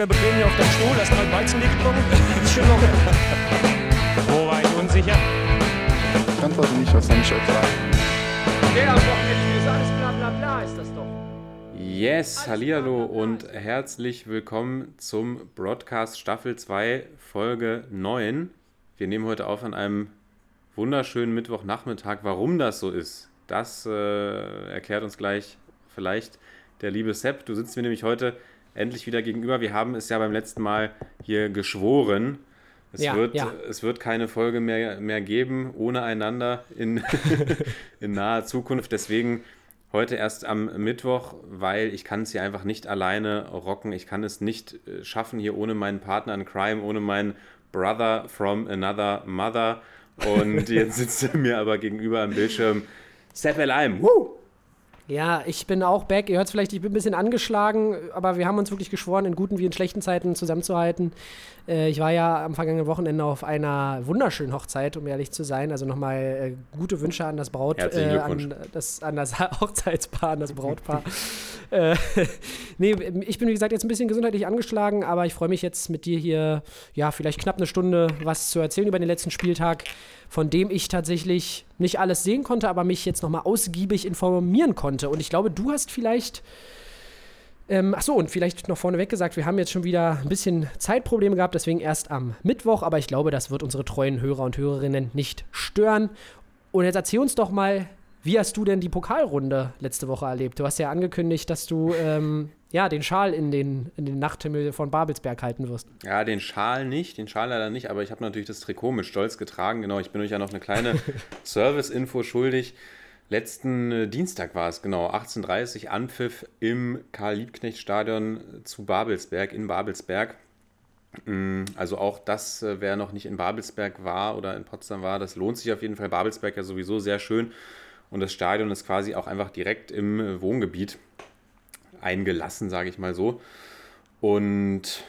locker bequem hier auf deinem Stuhl, hast mal Weizen getrunken. Ist schon locker. Wo war ich unsicher? Ich antworte nicht, was soll ich euch sagen? Ja, doch, ist alles bla bla bla, ist das doch. Yes, hallihallo und herzlich willkommen zum Broadcast Staffel 2, Folge 9. Wir nehmen heute auf an einem wunderschönen Mittwochnachmittag. Warum das so ist, das äh, erklärt uns gleich vielleicht der liebe Sepp. Du sitzt mir nämlich heute endlich wieder gegenüber. Wir haben es ja beim letzten Mal hier geschworen. Es, Ja, wird, ja. es wird keine Folge mehr, mehr geben ohne einander in, in naher Zukunft. Deswegen heute erst am Mittwoch, weil ich kann es hier einfach nicht alleine rocken. Ich kann es nicht äh, schaffen hier ohne meinen Partner in Crime, ohne meinen Brother from another mother. Und jetzt sitzt er mir aber gegenüber am Bildschirm. Sepp Elheim. Woo! Ja, ich bin auch back. Ihr hört es vielleicht, ich bin ein bisschen angeschlagen, aber wir haben uns wirklich geschworen, in guten wie in schlechten Zeiten zusammenzuhalten. Äh, ich war ja am vergangenen Wochenende auf einer wunderschönen Hochzeit, um ehrlich zu sein. Also nochmal äh, gute Wünsche an das Braut, äh, an das, an das Hochzeitspaar, an das Brautpaar. äh, nee, ich bin wie gesagt jetzt ein bisschen gesundheitlich angeschlagen, aber ich freue mich jetzt mit dir hier, ja, vielleicht knapp eine Stunde was zu erzählen über den letzten Spieltag, von dem ich tatsächlich nicht alles sehen konnte, aber mich jetzt nochmal ausgiebig informieren konnte. Und ich glaube, du hast vielleicht. Ähm, achso, und vielleicht noch vorneweg gesagt, wir haben jetzt schon wieder ein bisschen Zeitprobleme gehabt, deswegen erst am Mittwoch, aber ich glaube, das wird unsere treuen Hörer und Hörerinnen nicht stören. Und jetzt erzähl uns doch mal, wie hast du denn die Pokalrunde letzte Woche erlebt? Du hast ja angekündigt, dass du ähm, ja, den Schal in den, in den Nachthimmel von Babelsberg halten wirst. Ja, den Schal nicht, den Schal leider nicht, aber ich habe natürlich das Trikot mit Stolz getragen. Genau, ich bin euch ja noch eine kleine Service-Info schuldig. Letzten äh, Dienstag war es, genau, 18.30 Uhr, Anpfiff im Karl-Liebknecht-Stadion zu Babelsberg, in Babelsberg. Mm, Also auch das, äh, wer noch nicht in Babelsberg war oder in Potsdam war, das lohnt sich auf jeden Fall. Babelsberg ja sowieso sehr schön und das Stadion ist quasi auch einfach direkt im äh, Wohngebiet eingelassen, sage ich mal so. Und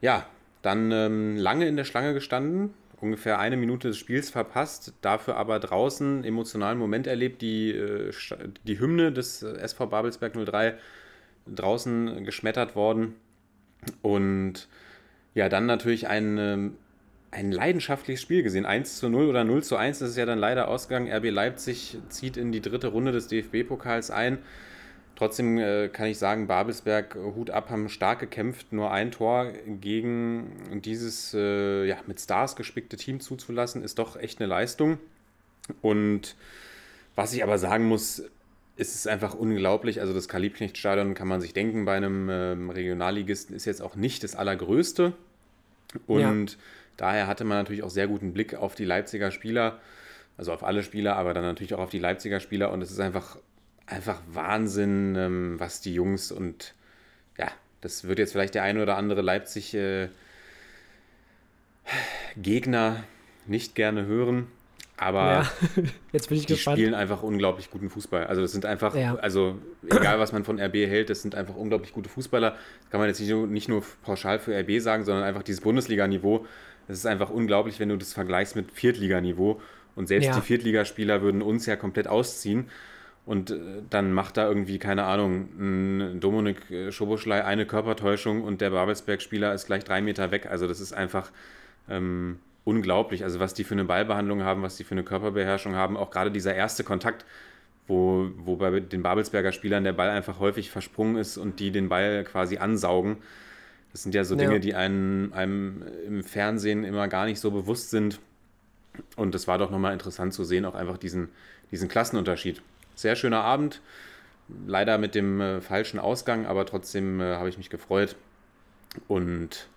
ja, dann ähm, lange in der Schlange gestanden, ungefähr eine Minute des Spiels verpasst, dafür aber draußen emotionalen Moment erlebt, die, äh, die Hymne des äh, SV Babelsberg 03 draußen geschmettert worden. Und ja, dann natürlich ein, ähm, ein leidenschaftliches Spiel gesehen. 1 zu 0 oder 0 zu 1 ist es ja dann leider ausgegangen. RB Leipzig zieht in die dritte Runde des DFB-Pokals ein. Trotzdem äh, kann ich sagen, Babelsberg, äh, Hut ab, haben stark gekämpft, nur ein Tor gegen dieses äh, ja, mit Stars gespickte Team zuzulassen, ist doch echt eine Leistung. Und was ich aber sagen muss, ist es einfach unglaublich. Also das Karl-Liebknecht-Stadion kann man sich denken, bei einem ähm, Regionalligisten ist jetzt auch nicht das allergrößte. Und daher hatte man natürlich auch sehr guten Blick auf die Leipziger Spieler, also auf alle Spieler, aber dann natürlich auch auf die Leipziger Spieler. Und es ist einfach, einfach Wahnsinn, ähm, was die Jungs und ja, das wird jetzt vielleicht der eine oder andere Leipzig äh, Gegner nicht gerne hören, aber Ja, jetzt bin ich die gespannt. spielen einfach unglaublich guten Fußball. Also das sind einfach, Ja. also egal was man von RB hält, das sind einfach unglaublich gute Fußballer. Das kann man jetzt nicht nur, nicht nur pauschal für RB sagen, sondern einfach dieses Bundesliga-Niveau. Das ist einfach unglaublich, wenn du das vergleichst mit Viertliganiveau. Und selbst Ja. die Viertligaspieler würden uns ja komplett ausziehen. Und äh, dann macht da irgendwie, keine Ahnung, ein Dominik äh, Schoboschlei eine Körpertäuschung und der Babelsberg-Spieler ist gleich drei Meter weg. Also das ist einfach ähm, unglaublich. Also was die für eine Ballbehandlung haben, was die für eine Körperbeherrschung haben. Auch gerade dieser erste Kontakt, wo, wo bei den Babelsberger Spielern der Ball einfach häufig versprungen ist und die den Ball quasi ansaugen. Das sind ja so Ja. Dinge, die einem, einem im Fernsehen immer gar nicht so bewusst sind. Und das war doch nochmal interessant zu sehen, auch einfach diesen, diesen Klassenunterschied. Sehr schöner Abend, leider mit dem äh, falschen Ausgang, aber trotzdem äh, habe ich mich gefreut. Und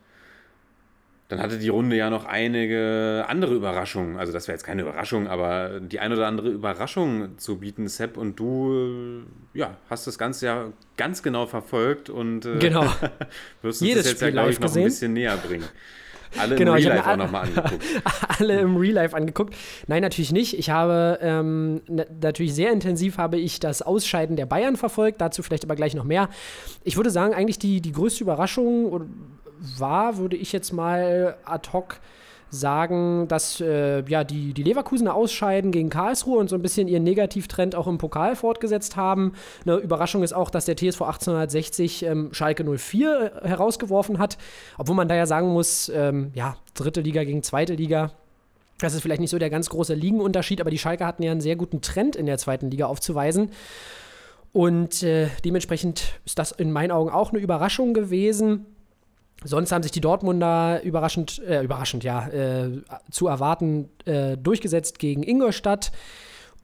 dann hatte die Runde ja noch einige andere Überraschungen. Also das wäre jetzt keine Überraschung, aber die ein oder andere Überraschung zu bieten, Sepp. Und du äh, ja, hast das Ganze ja ganz genau verfolgt und äh, Genau. wirst uns Jedes das jetzt ja, Spiel glaube ich, noch gesehen. ein bisschen näher bringen. Alle Genau, im Real Life auch nochmal angeguckt. alle im Real Life angeguckt. Nein, natürlich nicht. Ich habe ähm, na- natürlich sehr intensiv habe ich das Ausscheiden der Bayern verfolgt. Dazu vielleicht aber gleich noch mehr. Ich würde sagen, eigentlich die, die größte Überraschung war, würde ich jetzt mal ad hoc sagen, dass äh, ja, die, die Leverkusener ausscheiden gegen Karlsruhe und so ein bisschen ihren Negativtrend auch im Pokal fortgesetzt haben. Eine Überraschung ist auch, dass der TSV 1860 ähm, Schalke 04 äh, herausgeworfen hat, obwohl man da ja sagen muss, ähm, ja, dritte Liga gegen zweite Liga. Das ist vielleicht nicht so der ganz große Ligenunterschied, aber die Schalke hatten ja einen sehr guten Trend in der zweiten Liga aufzuweisen. Und äh, dementsprechend ist das in meinen Augen auch eine Überraschung gewesen. Sonst haben sich die Dortmunder überraschend, äh, überraschend ja, äh, zu erwarten äh, durchgesetzt gegen Ingolstadt.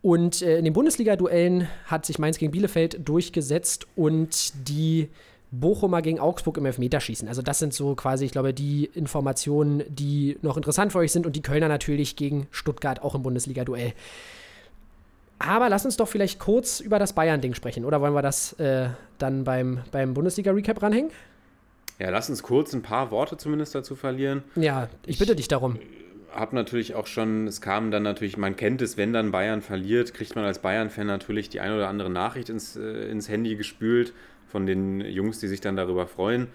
Und äh, in den Bundesliga-Duellen hat sich Mainz gegen Bielefeld durchgesetzt und die Bochumer gegen Augsburg im Elfmeterschießen. Also das sind so quasi, ich glaube, die Informationen, die noch interessant für euch sind und die Kölner natürlich gegen Stuttgart auch im Bundesliga-Duell. Aber lass uns doch vielleicht kurz über das Bayern-Ding sprechen. Oder wollen wir das äh, dann beim, beim Bundesliga-Recap ranhängen? Ja, lass uns kurz ein paar Worte zumindest dazu verlieren. Ja, ich bitte dich darum. Hab natürlich auch schon, es kam dann natürlich, man kennt es, wenn dann Bayern verliert, kriegt man als Bayern-Fan natürlich die eine oder andere Nachricht ins, äh, ins Handy gespült von den Jungs, die sich dann darüber freuen.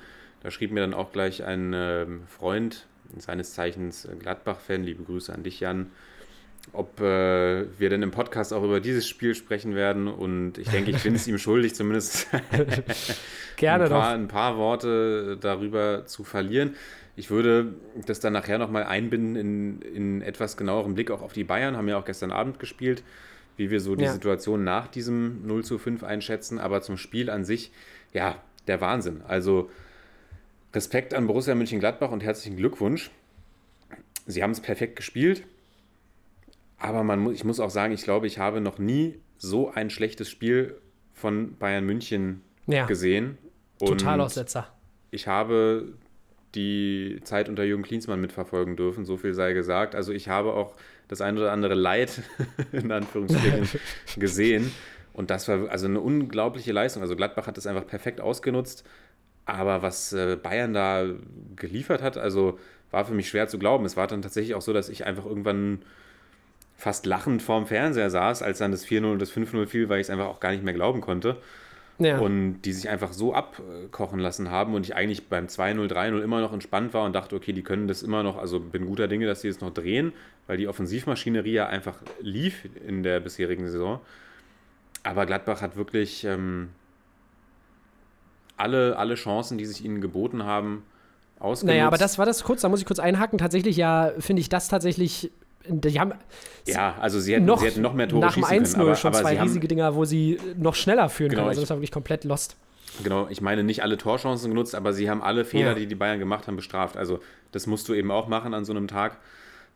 Da schrieb mir dann auch gleich ein äh, Freund, seines Zeichens Gladbach-Fan, liebe Grüße an dich, Jan, ob äh, wir denn im Podcast auch über dieses Spiel sprechen werden. Und ich denke, ich bin es ihm schuldig, zumindest Gerne ein, paar, doch. ein paar Worte darüber zu verlieren. Ich würde das dann nachher nochmal einbinden in, in etwas genauerem Blick auch auf die Bayern, haben ja auch gestern Abend gespielt, wie wir so die Ja. Situation nach diesem 0 zu 5 einschätzen. Aber zum Spiel an sich, ja, der Wahnsinn. Also Respekt an Borussia Mönchengladbach und herzlichen Glückwunsch. Sie haben es perfekt gespielt. Aber man muss, ich muss auch sagen, ich glaube, ich habe noch nie so ein schlechtes Spiel von Bayern München Ja, gesehen. Und Totalaussetzer. ich habe die Zeit unter Jürgen Klinsmann mitverfolgen dürfen, so viel sei gesagt. Also ich habe auch das ein oder andere Leid in Anführungsstrichen gesehen. Und das war also eine unglaubliche Leistung. Also Gladbach hat das einfach perfekt ausgenutzt. Aber was äh, Bayern da geliefert hat, also war für mich schwer zu glauben. Es war dann tatsächlich auch so, dass ich einfach irgendwann fast lachend vorm Fernseher saß, als dann das 4-0 und das 5-0 fiel, weil ich es einfach auch gar nicht mehr glauben konnte. Ja. Und die sich einfach so abkochen lassen haben und ich eigentlich beim 2-0, 3-0 immer noch entspannt war und dachte, okay, die können das immer noch, also bin guter Dinge, dass sie es noch drehen, weil die Offensivmaschinerie ja einfach lief in der bisherigen Saison. Aber Gladbach hat wirklich ähm, alle, alle Chancen, die sich ihnen geboten haben, ausgenutzt. Naja, aber das war das kurz, da muss ich kurz einhaken. Tatsächlich ja, finde ich das tatsächlich. Die haben Ja, also sie hätten noch, sie hätten noch mehr Tore nach dem schießen 1-0 können. Aber, schon aber zwei sie haben, riesige Dinger, wo sie noch schneller führen Genau, können. Also das war wirklich komplett lost. Genau, ich meine nicht alle Torchancen genutzt, aber sie haben alle Fehler, Ja. die die Bayern gemacht haben, bestraft. Also das musst du eben auch machen an so einem Tag.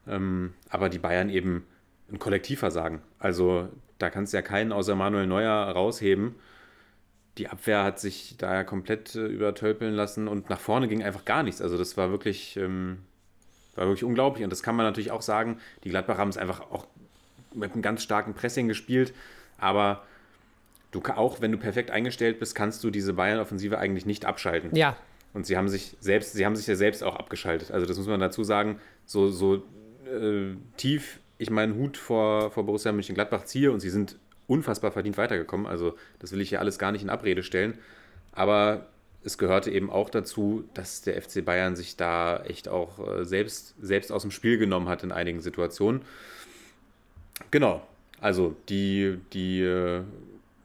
Ähm, aber die Bayern eben ein Kollektivversagen. Also da kannst du ja keinen außer Manuel Neuer rausheben. Die Abwehr hat sich da ja komplett äh, übertölpeln lassen und nach vorne ging einfach gar nichts. Also das war wirklich, ähm, war wirklich unglaublich. Und das kann man natürlich auch sagen, die Gladbacher haben es einfach auch mit einem ganz starken Pressing gespielt. Aber du auch wenn du perfekt eingestellt bist, kannst du diese Bayern-Offensive eigentlich nicht abschalten. Ja, Und sie haben sich selbst, sie haben sich ja selbst auch abgeschaltet. Also das muss man dazu sagen, so, so äh, tief ich meinen Hut vor, vor Borussia Mönchengladbach ziehe und sie sind unfassbar verdient weitergekommen. Also das will ich hier alles gar nicht in Abrede stellen. Aber es gehörte eben auch dazu, dass der FC Bayern sich da echt auch äh, selbst, selbst aus dem Spiel genommen hat in einigen Situationen. Genau. Also die, die äh,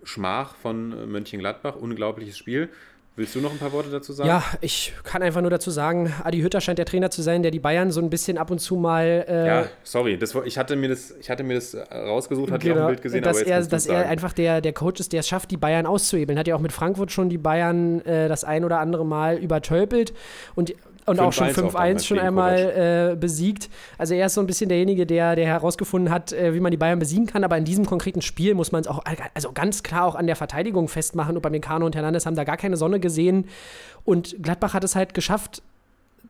Schmach von Mönchengladbach, unglaubliches Spiel. Willst du noch ein paar Worte dazu sagen? ja, ich kann einfach nur dazu sagen, Adi Hütter scheint der Trainer zu sein, der die Bayern so ein bisschen ab und zu mal äh, Ja, sorry, das, ich, hatte mir das, ich hatte mir das rausgesucht, hatte ich auch Genau, ein Bild gesehen, dass aber er, dass er einfach der, der Coach ist, der es schafft, die Bayern auszuhebeln. Hat ja auch mit Frankfurt schon die Bayern äh, das ein oder andere Mal übertölpelt und, und auch schon 5-1 auch 5-1 damals schon einmal äh, besiegt. Also er ist so ein bisschen derjenige, der, der herausgefunden hat, äh, wie man die Bayern besiegen kann. Aber in diesem konkreten Spiel muss man es auch also ganz klar auch an der Verteidigung festmachen. Upamecano und Hernandez haben da gar keine Sonne gesehen. Und Gladbach hat es halt geschafft,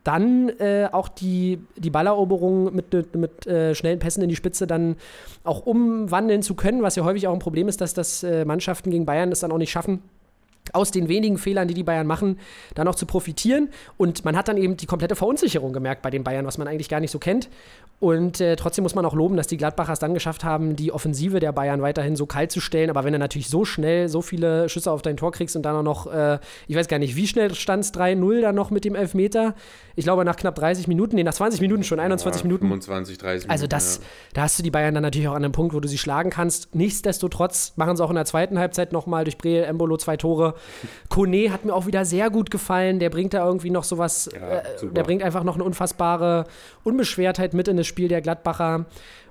dann äh, auch die, die Balleroberung mit, mit, mit äh, schnellen Pässen in die Spitze dann auch umwandeln zu können, was ja häufig auch ein Problem ist, dass das äh, Mannschaften gegen Bayern das dann auch nicht schaffen. Aus den wenigen Fehlern, die die Bayern machen, da noch zu profitieren. Und man hat dann eben die komplette Verunsicherung gemerkt bei den Bayern, was man eigentlich gar nicht so kennt. Und äh, trotzdem muss man auch loben, dass die Gladbacher es dann geschafft haben, die Offensive der Bayern weiterhin so kalt zu stellen. Aber wenn du natürlich so schnell so viele Schüsse auf dein Tor kriegst und dann auch noch, äh, ich weiß gar nicht, wie schnell stand es 3-0 dann noch mit dem Elfmeter? Ich glaube nach knapp 30 Minuten, nee, nach 20 Minuten schon, 21 Ja, Minuten. 25, 30 Minuten. Also das, ja. da hast du die Bayern dann natürlich auch an einem Punkt, wo du sie schlagen kannst. Nichtsdestotrotz machen sie auch in der zweiten Halbzeit nochmal durch Breel Embolo zwei Tore. Kone hat mir auch wieder sehr gut gefallen. Der bringt da irgendwie noch sowas, Ja, äh, der bringt einfach noch eine unfassbare Unbeschwertheit mit in das Spiel der Gladbacher.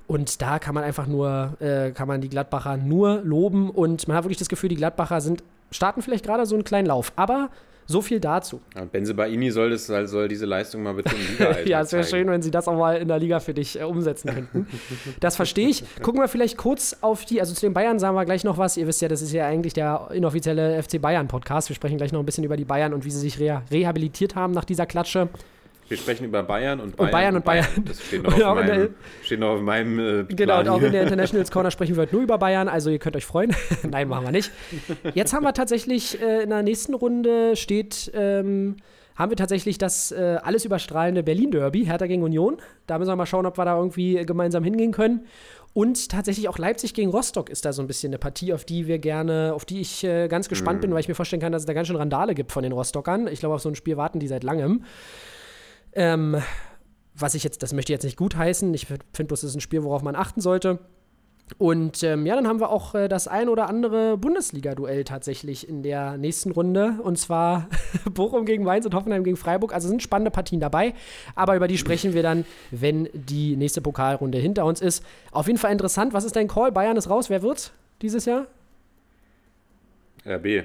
Und da kann man einfach nur, äh, kann man die Gladbacher nur loben. Und man hat wirklich das Gefühl, die Gladbacher sind, starten vielleicht gerade so einen kleinen Lauf. Aber so viel dazu. Ja, Benzebaini soll, das, soll diese Leistung mal bitte im liga Ja, es wäre schön, wenn sie das auch mal in der Liga für dich äh, umsetzen könnten. Das verstehe ich. Gucken wir vielleicht kurz auf die, also zu den Bayern sagen wir gleich noch was. Ihr wisst ja, das ist ja eigentlich der inoffizielle FC Bayern Podcast. Wir sprechen gleich noch ein bisschen über die Bayern und wie sie sich rea rehabilitiert haben nach dieser Klatsche. Wir sprechen über Bayern und Bayern. Bayern und Bayern. Das steht noch Und auf auch in der- meinem, steht noch auf meinem äh, Genau, und auch in der Internationals Corner sprechen wir heute nur über Bayern, also ihr könnt euch freuen. Nein, machen wir nicht. Jetzt haben wir tatsächlich äh, in der nächsten Runde steht, ähm, haben wir tatsächlich das äh, alles überstrahlende Berlin-Derby, Hertha gegen Union. Da müssen wir mal schauen, ob wir da irgendwie gemeinsam hingehen können. Und tatsächlich auch Leipzig gegen Rostock ist da so ein bisschen eine Partie, auf die wir gerne, auf die ich äh, ganz gespannt bin, weil ich mir vorstellen kann, dass es da ganz schön Randale gibt von den Rostockern. Ich glaube, auf so ein Spiel warten die seit langem. Ähm, was ich jetzt, das möchte ich jetzt nicht gutheißen. Ich finde bloß, das ist ein Spiel, worauf man achten sollte. Und ähm, ja, dann haben wir auch äh, das ein oder andere Bundesliga-Duell tatsächlich in der nächsten Runde. Und zwar Bochum gegen Mainz und Hoffenheim gegen Freiburg. Also sind spannende Partien dabei. Aber über die sprechen wir dann, wenn die nächste Pokalrunde hinter uns ist. Auf jeden Fall interessant. Was ist dein Call? Bayern ist raus. Wer wird dieses Jahr? RB.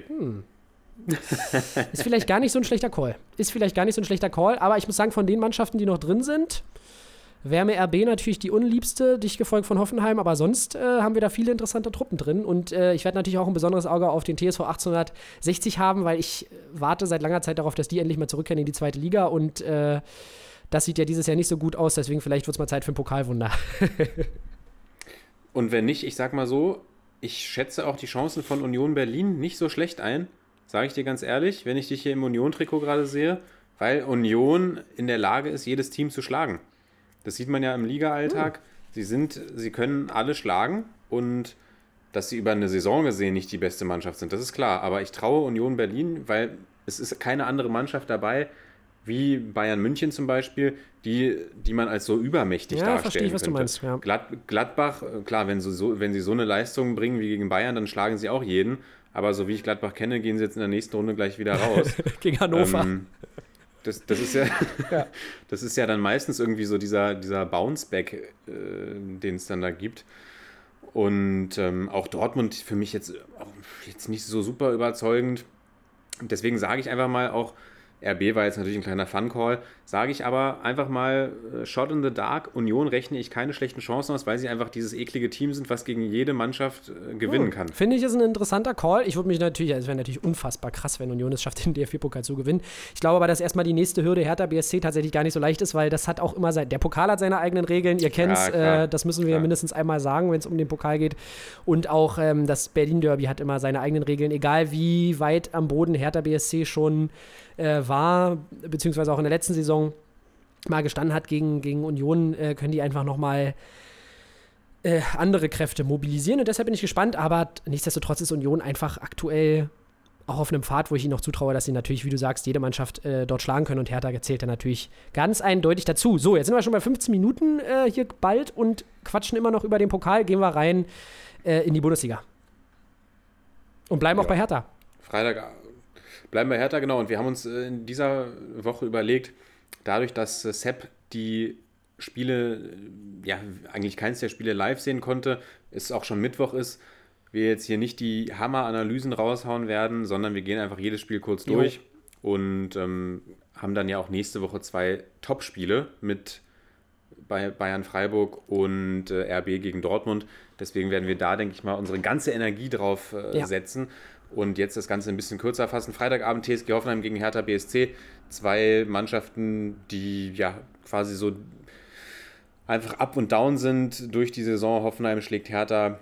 Ist vielleicht gar nicht so ein schlechter Call. Ist vielleicht gar nicht so ein schlechter Call. Aber ich muss sagen, von den Mannschaften, die noch drin sind, wäre mir RB natürlich die unliebste, dicht gefolgt von Hoffenheim, aber sonst äh, haben wir da viele interessante Truppen drin und äh, ich werde natürlich auch ein besonderes Auge auf den TSV 1860 haben, weil ich warte seit langer Zeit darauf, dass die endlich mal zurückkehren in die zweite Liga und äh, das sieht ja dieses Jahr nicht so gut aus, deswegen vielleicht wird es mal Zeit für ein Pokalwunder. Und wenn nicht, ich sag mal so, ich schätze auch die Chancen von Union Berlin nicht so schlecht ein, sage ich dir ganz ehrlich, wenn ich dich hier im Union-Trikot gerade sehe, weil Union in der Lage ist, jedes Team zu schlagen. Das sieht man ja im Liga-Alltag. Sie sind, sie können alle schlagen und dass sie über eine Saison gesehen nicht die beste Mannschaft sind, das ist klar. Aber ich traue Union Berlin, weil es ist keine andere Mannschaft dabei, wie Bayern München zum Beispiel, die, die man als so übermächtig Ja, darstellen verstehe ich, was du könnte. meinst, ja. Glad, Gladbach, klar, wenn sie, so, wenn sie so eine Leistung bringen wie gegen Bayern, dann schlagen sie auch jeden. Aber so wie ich Gladbach kenne, gehen sie jetzt in der nächsten Runde gleich wieder raus. Gegen Hannover. Ähm, das, das, ist ja, Ja. das ist ja dann meistens irgendwie so dieser, dieser Bounceback, äh, den es dann da gibt. Und ähm, auch Dortmund für mich jetzt, auch jetzt nicht so super überzeugend. Deswegen sage ich einfach mal auch, RB war jetzt natürlich ein kleiner Fun-Call, sage ich aber einfach mal, äh, Shot in the Dark, Union rechne ich keine schlechten Chancen aus, weil sie einfach dieses eklige Team sind, was gegen jede Mannschaft äh, gewinnen kann. Finde ich, ist ein interessanter Call. Ich würde mich natürlich, also es wäre natürlich unfassbar krass, wenn Union es schafft, den DFB-Pokal zu gewinnen. Ich glaube aber, dass erstmal die nächste Hürde Hertha BSC tatsächlich gar nicht so leicht ist, weil das hat auch immer sein. Der Pokal hat seine eigenen Regeln, ihr kennt es, Ja, äh, das müssen wir Klar. mindestens einmal sagen, wenn es um den Pokal geht. Und auch ähm, das Berlin-Derby hat immer seine eigenen Regeln, egal wie weit am Boden Hertha BSC schon äh, war, beziehungsweise auch in der letzten Saison mal gestanden hat gegen, gegen Union, äh, können die einfach nochmal äh, andere Kräfte mobilisieren und deshalb bin ich gespannt, aber nichtsdestotrotz ist Union einfach aktuell auch auf einem Pfad, wo ich ihnen noch zutraue, dass sie natürlich, wie du sagst, jede Mannschaft äh, dort schlagen können und Hertha zählt da natürlich ganz eindeutig dazu. So, jetzt sind wir schon bei 15 Minuten äh, hier bald und quatschen immer noch über den Pokal, gehen wir rein äh, in die Bundesliga. Und bleiben auch Ja. bei Hertha. Freitag äh, bleiben wir Hertha, genau. Und wir haben uns äh, in dieser Woche überlegt, dadurch, dass äh, Sepp die Spiele, äh, ja, eigentlich keins der Spiele live sehen konnte, es auch schon Mittwoch ist, wir jetzt hier nicht die Hammer-Analysen raushauen werden, sondern wir gehen einfach jedes Spiel kurz Jo. durch und ähm, haben dann ja auch nächste Woche zwei Top-Spiele mit bei Bayern Freiburg und äh, RB gegen Dortmund. Deswegen werden wir da, denke ich mal, unsere ganze Energie drauf äh, Ja. setzen und jetzt das Ganze ein bisschen kürzer fassen. Freitagabend TSG Hoffenheim gegen Hertha BSC. Zwei Mannschaften, die ja quasi so einfach up und down sind durch die Saison. Hoffenheim schlägt Hertha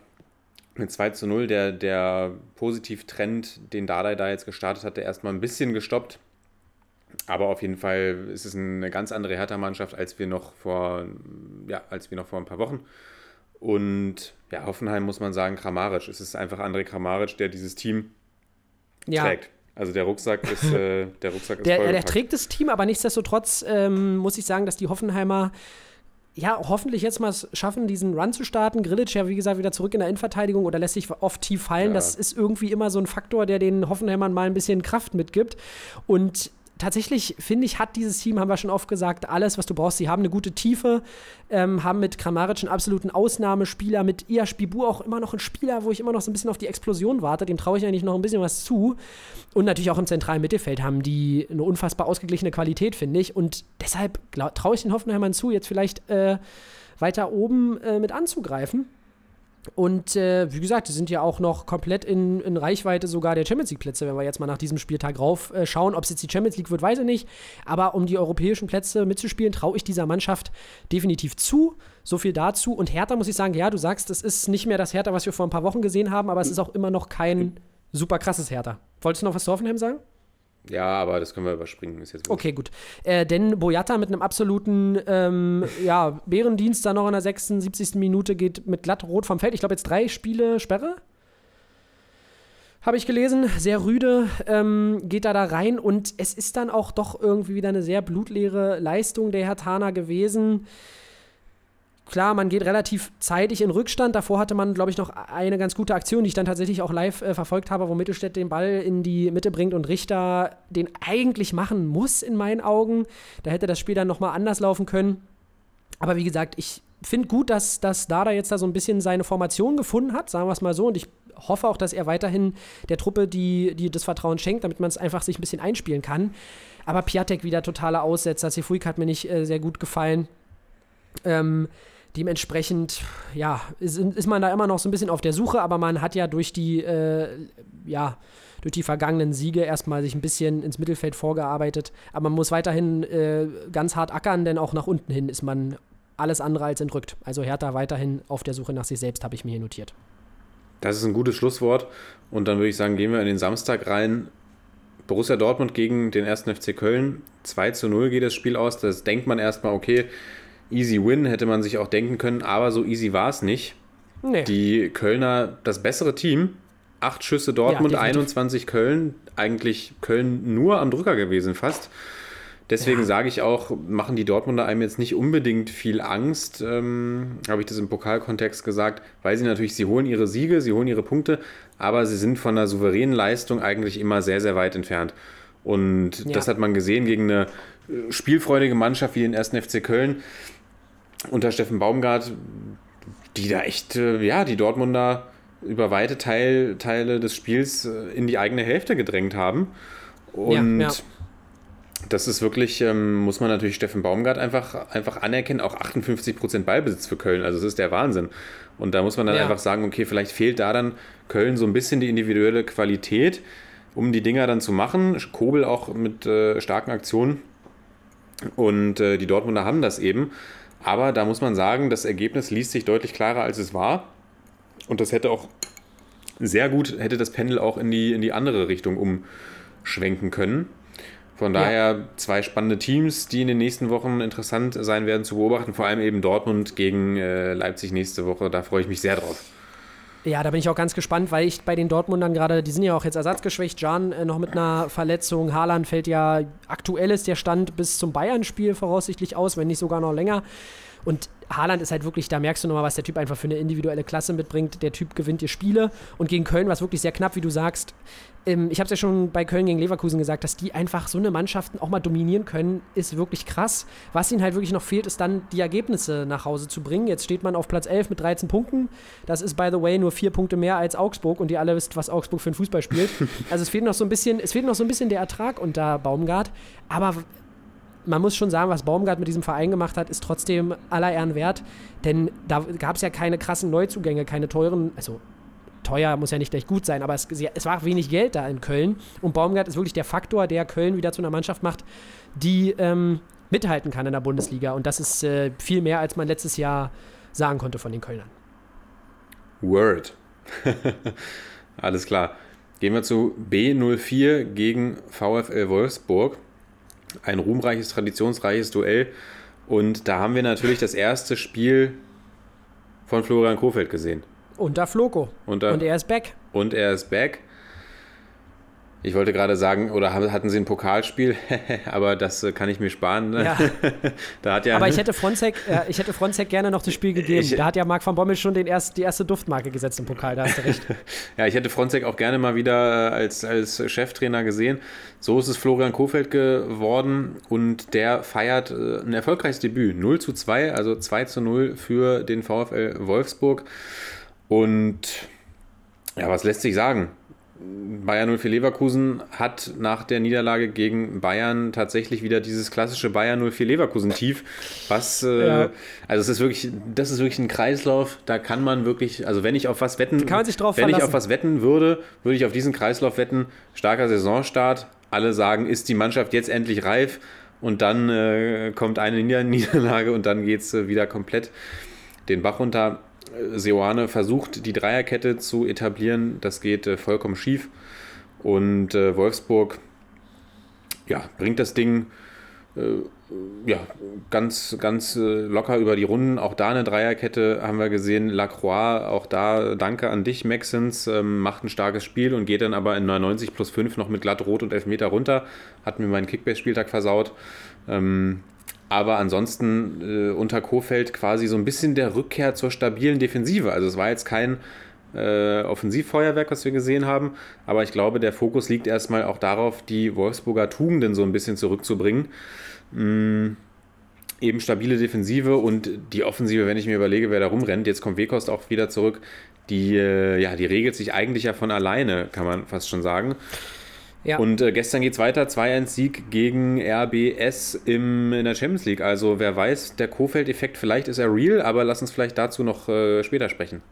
Mit 2 zu 0, der, der Positivtrend, den Dardai da jetzt gestartet hat, der erstmal ein bisschen gestoppt. Aber auf jeden Fall ist es eine ganz andere Hertha-Mannschaft, als wir noch vor, ja, als wir noch vor ein paar Wochen. Und ja, Hoffenheim muss man sagen, Kramaric. Es ist einfach André Kramaric, der dieses Team Ja, trägt. Also der Rucksack ist, äh, der Rucksack ist der, der vollgepackt. trägt das Team, aber nichtsdestotrotz ähm, muss ich sagen, dass die Hoffenheimer ja hoffentlich jetzt mal schaffen, diesen Run zu starten. Grillitsch ja, wie gesagt, wieder zurück in der Innenverteidigung oder lässt sich oft tief fallen. Ja. Das ist irgendwie immer so ein Faktor, der den Hoffenheimern mal ein bisschen Kraft mitgibt. Und tatsächlich, finde ich, hat dieses Team, haben wir schon oft gesagt, alles, was du brauchst. Sie haben eine gute Tiefe, ähm, haben mit Kramaric einen absoluten Ausnahmespieler, mit Ia Spibu auch immer noch einen Spieler, wo ich immer noch so ein bisschen auf die Explosion warte. Dem traue ich eigentlich noch ein bisschen was zu. Und natürlich auch im zentralen Mittelfeld haben die eine unfassbar ausgeglichene Qualität, finde ich. Und deshalb traue ich den Hoffenheimern zu, jetzt vielleicht äh, weiter oben äh, mit anzugreifen. Und äh, wie gesagt, die sind ja auch noch komplett in, in Reichweite sogar der Champions League-Plätze, wenn wir jetzt mal nach diesem Spieltag rauf äh, schauen. Ob es jetzt die Champions League wird, weiß ich nicht. Aber um die europäischen Plätze mitzuspielen, traue ich dieser Mannschaft definitiv zu. So viel dazu. Und Hertha muss ich sagen, ja, du sagst, es ist nicht mehr das Hertha, was wir vor ein paar Wochen gesehen haben, aber es ist auch immer noch kein super krasses Hertha. Wolltest du noch was zu Hoffenheim sagen? Ja, aber das können wir überspringen. Ist jetzt wurscht. Okay, gut. Äh, denn Boyata mit einem absoluten ähm, ja, Bärendienst da noch in der 76. Minute geht mit glatt rot vom Feld. Ich glaube, jetzt drei Spiele Sperre. Habe ich gelesen. Sehr rüde ähm, geht er da rein und es ist dann auch doch irgendwie wieder eine sehr blutleere Leistung der Hertaner gewesen. Klar, man geht relativ zeitig in Rückstand. Davor hatte man, glaube ich, noch eine ganz gute Aktion, die ich dann tatsächlich auch live äh, verfolgt habe, wo Mittelstädt den Ball in die Mitte bringt und Richter den eigentlich machen muss, in meinen Augen. Da hätte das Spiel dann nochmal anders laufen können. Aber wie gesagt, ich finde gut, dass, dass Dada jetzt da so ein bisschen seine Formation gefunden hat, sagen wir es mal so. Und ich hoffe auch, dass er weiterhin der Truppe die, die das Vertrauen schenkt, damit man es einfach sich ein bisschen einspielen kann. Aber Piatek wieder totaler Aussetzer. Sefuik hat mir nicht äh, sehr gut gefallen. Ähm, dementsprechend, ja, ist, ist man da immer noch so ein bisschen auf der Suche, aber man hat ja durch die, äh, ja, durch die vergangenen Siege erstmal sich ein bisschen ins Mittelfeld vorgearbeitet. Aber man muss weiterhin äh, ganz hart ackern, denn auch nach unten hin ist man alles andere als entrückt. Also Hertha weiterhin auf der Suche nach sich selbst, habe ich mir hier notiert. Das ist ein gutes Schlusswort. Und dann würde ich sagen, gehen wir in den Samstag rein. Borussia Dortmund gegen den 1. FC Köln. 2 zu 0 geht das Spiel aus. Das denkt man erstmal, okay, easy win, hätte man sich auch denken können, aber so easy war es nicht. Nee. Die Kölner, das bessere Team. Acht Schüsse Dortmund, Ja, definitiv. 21 Köln. Eigentlich Köln nur am Drücker gewesen fast. Deswegen Ja. sage ich auch, machen die Dortmunder einem jetzt nicht unbedingt viel Angst, ähm, habe ich das im Pokalkontext gesagt, weil sie natürlich, sie holen ihre Siege, sie holen ihre Punkte, aber sie sind von einer souveränen Leistung eigentlich immer sehr, sehr weit entfernt. Und Ja. das hat man gesehen gegen eine äh, spielfreudige Mannschaft wie den 1. FC Köln unter Steffen Baumgart, die da echt, äh, ja, die Dortmunder über weite Teil, Teile des Spiels äh, in die eigene Hälfte gedrängt haben. Und Ja, ja. das ist wirklich, ähm, muss man natürlich Steffen Baumgart einfach, einfach anerkennen, auch 58% Ballbesitz für Köln. Also das ist der Wahnsinn. Und da muss man dann Ja. einfach sagen, okay, vielleicht fehlt da dann Köln so ein bisschen die individuelle Qualität, um die Dinger dann zu machen. Kobel auch mit äh, starken Aktionen. Und äh, die Dortmunder haben das eben. Aber da muss man sagen, das Ergebnis liest sich deutlich klarer, als es war. Und das hätte auch sehr gut, hätte das Pendel auch in die, in die andere Richtung umschwenken können. Von Ja. daher zwei spannende Teams, die in den nächsten Wochen interessant sein werden zu beobachten. Vor allem eben Dortmund gegen äh, Leipzig nächste Woche. Da freue ich mich sehr drauf. Ja, da bin ich auch ganz gespannt, weil ich bei den Dortmundern gerade, die sind ja auch jetzt ersatzgeschwächt, Jan äh, noch mit einer Verletzung, Haaland fällt ja, aktuell ist der Stand bis zum Bayern-Spiel voraussichtlich aus, wenn nicht sogar noch länger. Und Haaland ist halt wirklich, da merkst du nochmal, was der Typ einfach für eine individuelle Klasse mitbringt. Der Typ gewinnt dir Spiele und gegen Köln war es wirklich sehr knapp, wie du sagst. Ähm, ich habe es ja schon bei Köln gegen Leverkusen gesagt, dass die einfach so eine Mannschaften auch mal dominieren können, ist wirklich krass. Was ihnen halt wirklich noch fehlt, ist dann die Ergebnisse nach Hause zu bringen. Jetzt steht man auf Platz 11 mit 13 Punkten. Das ist, by the way, nur vier Punkte mehr als Augsburg und ihr alle wisst, was Augsburg für ein Fußball spielt. Also es fehlt noch so ein bisschen, es fehlt noch so ein bisschen der Ertrag unter Baumgart. Aber man muss schon sagen, was Baumgart mit diesem Verein gemacht hat, ist trotzdem aller Ehren wert. Denn da gab es ja keine krassen Neuzugänge, keine teuren, also teuer muss ja nicht gleich gut sein, aber es, es war wenig Geld da in Köln. Und Baumgart ist wirklich der Faktor, der Köln wieder zu einer Mannschaft macht, die ähm, mithalten kann in der Bundesliga. Und das ist äh, viel mehr, als man letztes Jahr sagen konnte von den Kölnern. Word. Alles klar. Gehen wir zu B04 gegen VfL Wolfsburg. Ein ruhmreiches, traditionsreiches Duell. Und da haben wir natürlich das erste Spiel von Florian Kofeld gesehen. Unter Floco. Unter- Und er ist back. Und er ist back. Ich wollte gerade sagen, oder hatten sie ein Pokalspiel? Aber das äh, kann ich mir sparen. Ne? Ja. da hat ja Aber ich hätte Fronzek, äh, ich hätte Fronzek gerne noch das Spiel gegeben. Ich- da hat ja Marc van Bommel schon den erst, die erste Duftmarke gesetzt im Pokal, da hast du recht. Ja, ich hätte Fronzek auch gerne mal wieder äh, als, als Cheftrainer gesehen. So ist es Florian Kofeld geworden und der feiert äh, ein erfolgreiches Debüt. 0 zu 2, also 2 zu 0 für den VfL Wolfsburg. Und ja, was lässt sich sagen? Bayern 04 Leverkusen hat nach der Niederlage gegen Bayern tatsächlich wieder dieses klassische Bayern 04 Leverkusen tief, was äh, Ja. also es ist wirklich das ist wirklich ein Kreislauf, da kann man wirklich, also wenn ich auf was wetten, kann man sich drauf wenn ich verlassen. auf was wetten würde, würde ich auf diesen Kreislauf wetten, starker Saisonstart, alle sagen, ist die Mannschaft jetzt endlich reif und dann äh, kommt eine Nieder Niederlage und dann geht es äh, wieder komplett den Bach runter. Seoane versucht, die Dreierkette zu etablieren. Das geht äh, vollkommen schief. Und äh, Wolfsburg ja, bringt das Ding äh, ja, ganz, ganz äh, locker über die Runden. Auch da eine Dreierkette haben wir gesehen. Lacroix, auch da danke an dich, Maxens, ähm, macht ein starkes Spiel und geht dann aber in 99 plus 5 noch mit glatt Rot und Elfmeter runter. Hat mir meinen Kickbase-Spieltag versaut. Ähm, aber ansonsten äh, unter Kofeld quasi so ein bisschen der Rückkehr zur stabilen Defensive. Also es war jetzt kein äh, Offensivfeuerwerk, was wir gesehen haben, aber ich glaube, der Fokus liegt erstmal auch darauf, die Wolfsburger Tugenden so ein bisschen zurückzubringen. Mm, eben stabile Defensive und die Offensive, wenn ich mir überlege, wer da rumrennt, jetzt kommt Wekost auch wieder zurück, die, äh, ja, die regelt sich eigentlich ja von alleine, kann man fast schon sagen. Ja. Und äh, gestern geht es weiter, 2-1-Sieg gegen RBS im, in der Champions League. Also wer weiß, der Kofeld-Effekt, vielleicht ist er real, aber lass uns vielleicht dazu noch äh, später sprechen.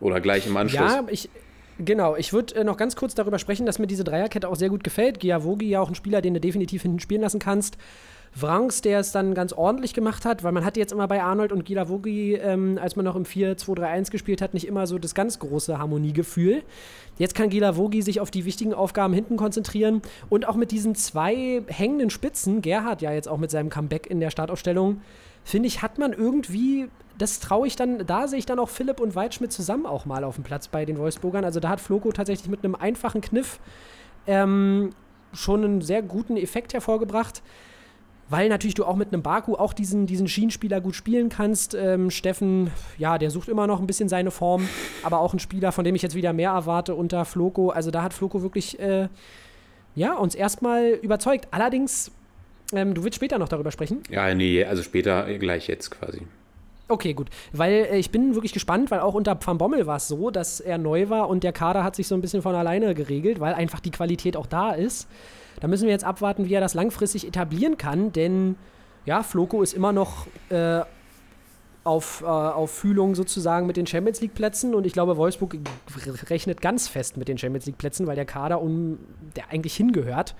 Oder gleich im Anschluss. Ja, ich, genau. Ich würde äh, noch ganz kurz darüber sprechen, dass mir diese Dreierkette auch sehr gut gefällt. Giavogi ja auch ein Spieler, den du definitiv hinten spielen lassen kannst. Wrangs, der es dann ganz ordentlich gemacht hat, weil man hatte jetzt immer bei Arnold und Gilavogi, ähm, als man noch im 4-2-3-1 gespielt hat, nicht immer so das ganz große Harmoniegefühl. Jetzt kann Gilavogi sich auf die wichtigen Aufgaben hinten konzentrieren und auch mit diesen zwei hängenden Spitzen, Gerhard ja jetzt auch mit seinem Comeback in der Startaufstellung, finde ich, hat man irgendwie, das traue ich dann, da sehe ich dann auch Philipp und Waldschmidt zusammen auch mal auf dem Platz bei den Wolfsburgern. Also da hat Floco tatsächlich mit einem einfachen Kniff ähm, schon einen sehr guten Effekt hervorgebracht. Weil natürlich du auch mit einem Baku auch diesen, diesen Schienenspieler gut spielen kannst. Ähm, Steffen, ja, der sucht immer noch ein bisschen seine Form, aber auch ein Spieler, von dem ich jetzt wieder mehr erwarte unter Floco. Also da hat Floco wirklich, äh, ja, uns erstmal überzeugt. Allerdings, ähm, du willst später noch darüber sprechen. Ja, nee, also später äh, gleich jetzt quasi. Okay, gut. Weil äh, ich bin wirklich gespannt, weil auch unter Van Bommel war es so, dass er neu war und der Kader hat sich so ein bisschen von alleine geregelt, weil einfach die Qualität auch da ist. Da müssen wir jetzt abwarten, wie er das langfristig etablieren kann, denn ja, Floco ist immer noch äh, auf, äh, auf Fühlung sozusagen mit den Champions League-Plätzen und ich glaube, Wolfsburg rechnet ganz fest mit den Champions League-Plätzen, weil der Kader um, der eigentlich hingehört.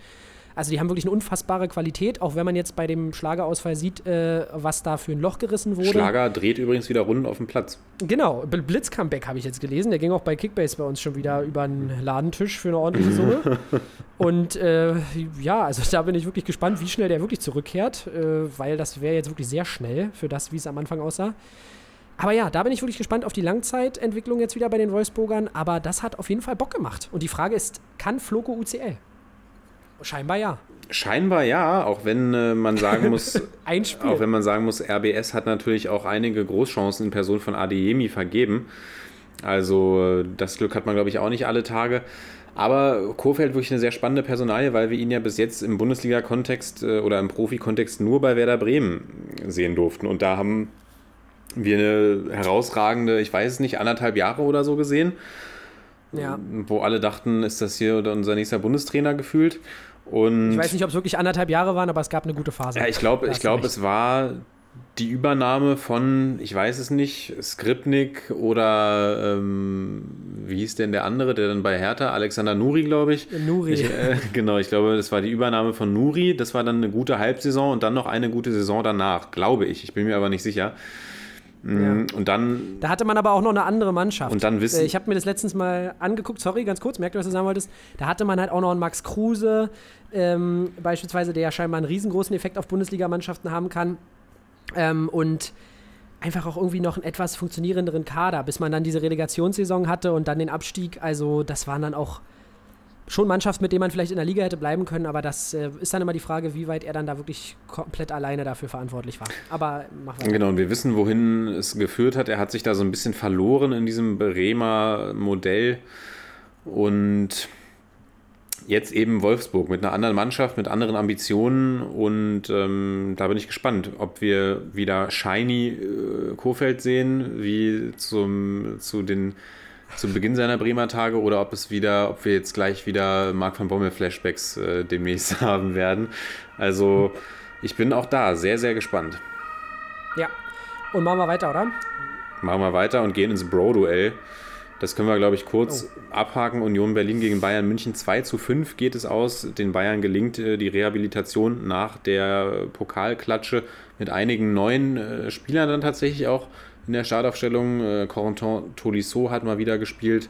Also die haben wirklich eine unfassbare Qualität, auch wenn man jetzt bei dem Schlagerausfall sieht, äh, was da für ein Loch gerissen wurde. Schlager dreht übrigens wieder Runden auf dem Platz. Genau, Bl- Blitz-Comeback habe ich jetzt gelesen. Der ging auch bei Kickbase bei uns schon wieder über einen Ladentisch für eine ordentliche Summe. Und äh, ja, also da bin ich wirklich gespannt, wie schnell der wirklich zurückkehrt, äh, weil das wäre jetzt wirklich sehr schnell für das, wie es am Anfang aussah. Aber ja, da bin ich wirklich gespannt auf die Langzeitentwicklung jetzt wieder bei den Wolfsburgern. Aber das hat auf jeden Fall Bock gemacht. Und die Frage ist, kann Floco UCL? Scheinbar ja. Scheinbar ja, auch wenn äh, man sagen muss, auch wenn man sagen muss, RBS hat natürlich auch einige Großchancen in Person von Adeyemi vergeben. Also äh, das Glück hat man, glaube ich, auch nicht alle Tage. Aber Kofeld wirklich eine sehr spannende Personalie, weil wir ihn ja bis jetzt im Bundesliga-Kontext äh, oder im Profi-Kontext nur bei Werder Bremen sehen durften. Und da haben wir eine herausragende, ich weiß es nicht, anderthalb Jahre oder so gesehen, ja. wo alle dachten, ist das hier unser nächster Bundestrainer gefühlt. Und Ich weiß nicht, ob es wirklich anderthalb Jahre waren, aber es gab eine gute Phase. ja, ich glaube, ich glaube, es war die Übernahme von, ich weiß es nicht, Skripnik oder ähm, wie hieß denn der andere, der dann bei Hertha, Alexander Nuri, glaube ich. Nuri. Ich, äh, genau, ich glaube, das war die Übernahme von Nuri. Das war dann eine gute Halbsaison und dann noch eine gute Saison danach, glaube ich. Ich bin mir aber nicht sicher. Mm, Und dann Da hatte man aber auch noch eine andere Mannschaft. Und dann wissen- Äh, Ich habe mir das letztens mal angeguckt, sorry, ganz kurz, merkt ihr, was du sagen wolltest? Da hatte man halt auch noch einen Max Kruse, ähm, beispielsweise, der ja scheinbar einen riesengroßen Effekt auf Bundesligamannschaften haben kann. Ähm, und einfach auch irgendwie noch einen etwas funktionierenderen Kader, bis man dann diese Relegationssaison hatte und dann den Abstieg. Also, das waren dann auch schon Mannschaften, mit denen man vielleicht in der Liga hätte bleiben können, aber das äh, ist dann immer die Frage, wie weit er dann da wirklich komplett alleine dafür verantwortlich war. Aber machen wir. Genau, und wir wissen, wohin es geführt hat. Er hat sich da so ein bisschen verloren in diesem Bremer Modell. Und jetzt eben Wolfsburg mit einer anderen Mannschaft, mit anderen Ambitionen. Und ähm, da bin ich gespannt, ob wir wieder Shiny äh, Kofeld sehen, wie zum, zu den, zum Beginn seiner Bremer Tage, oder ob es wieder, ob wir jetzt gleich wieder Marc van Bommel Flashbacks äh, demnächst haben werden. Also ich bin auch da sehr, sehr gespannt. Ja. Und machen wir weiter, oder? Machen wir weiter und gehen ins Bro-Duell. Das können wir, glaube ich, kurz abhaken. Union Berlin gegen Bayern München 2 zu 5 geht es aus. Den Bayern gelingt äh, die Rehabilitation nach der Pokalklatsche mit einigen neuen äh, Spielern dann tatsächlich auch in der Startaufstellung. Äh, Corentin Tolisso hat mal wieder gespielt.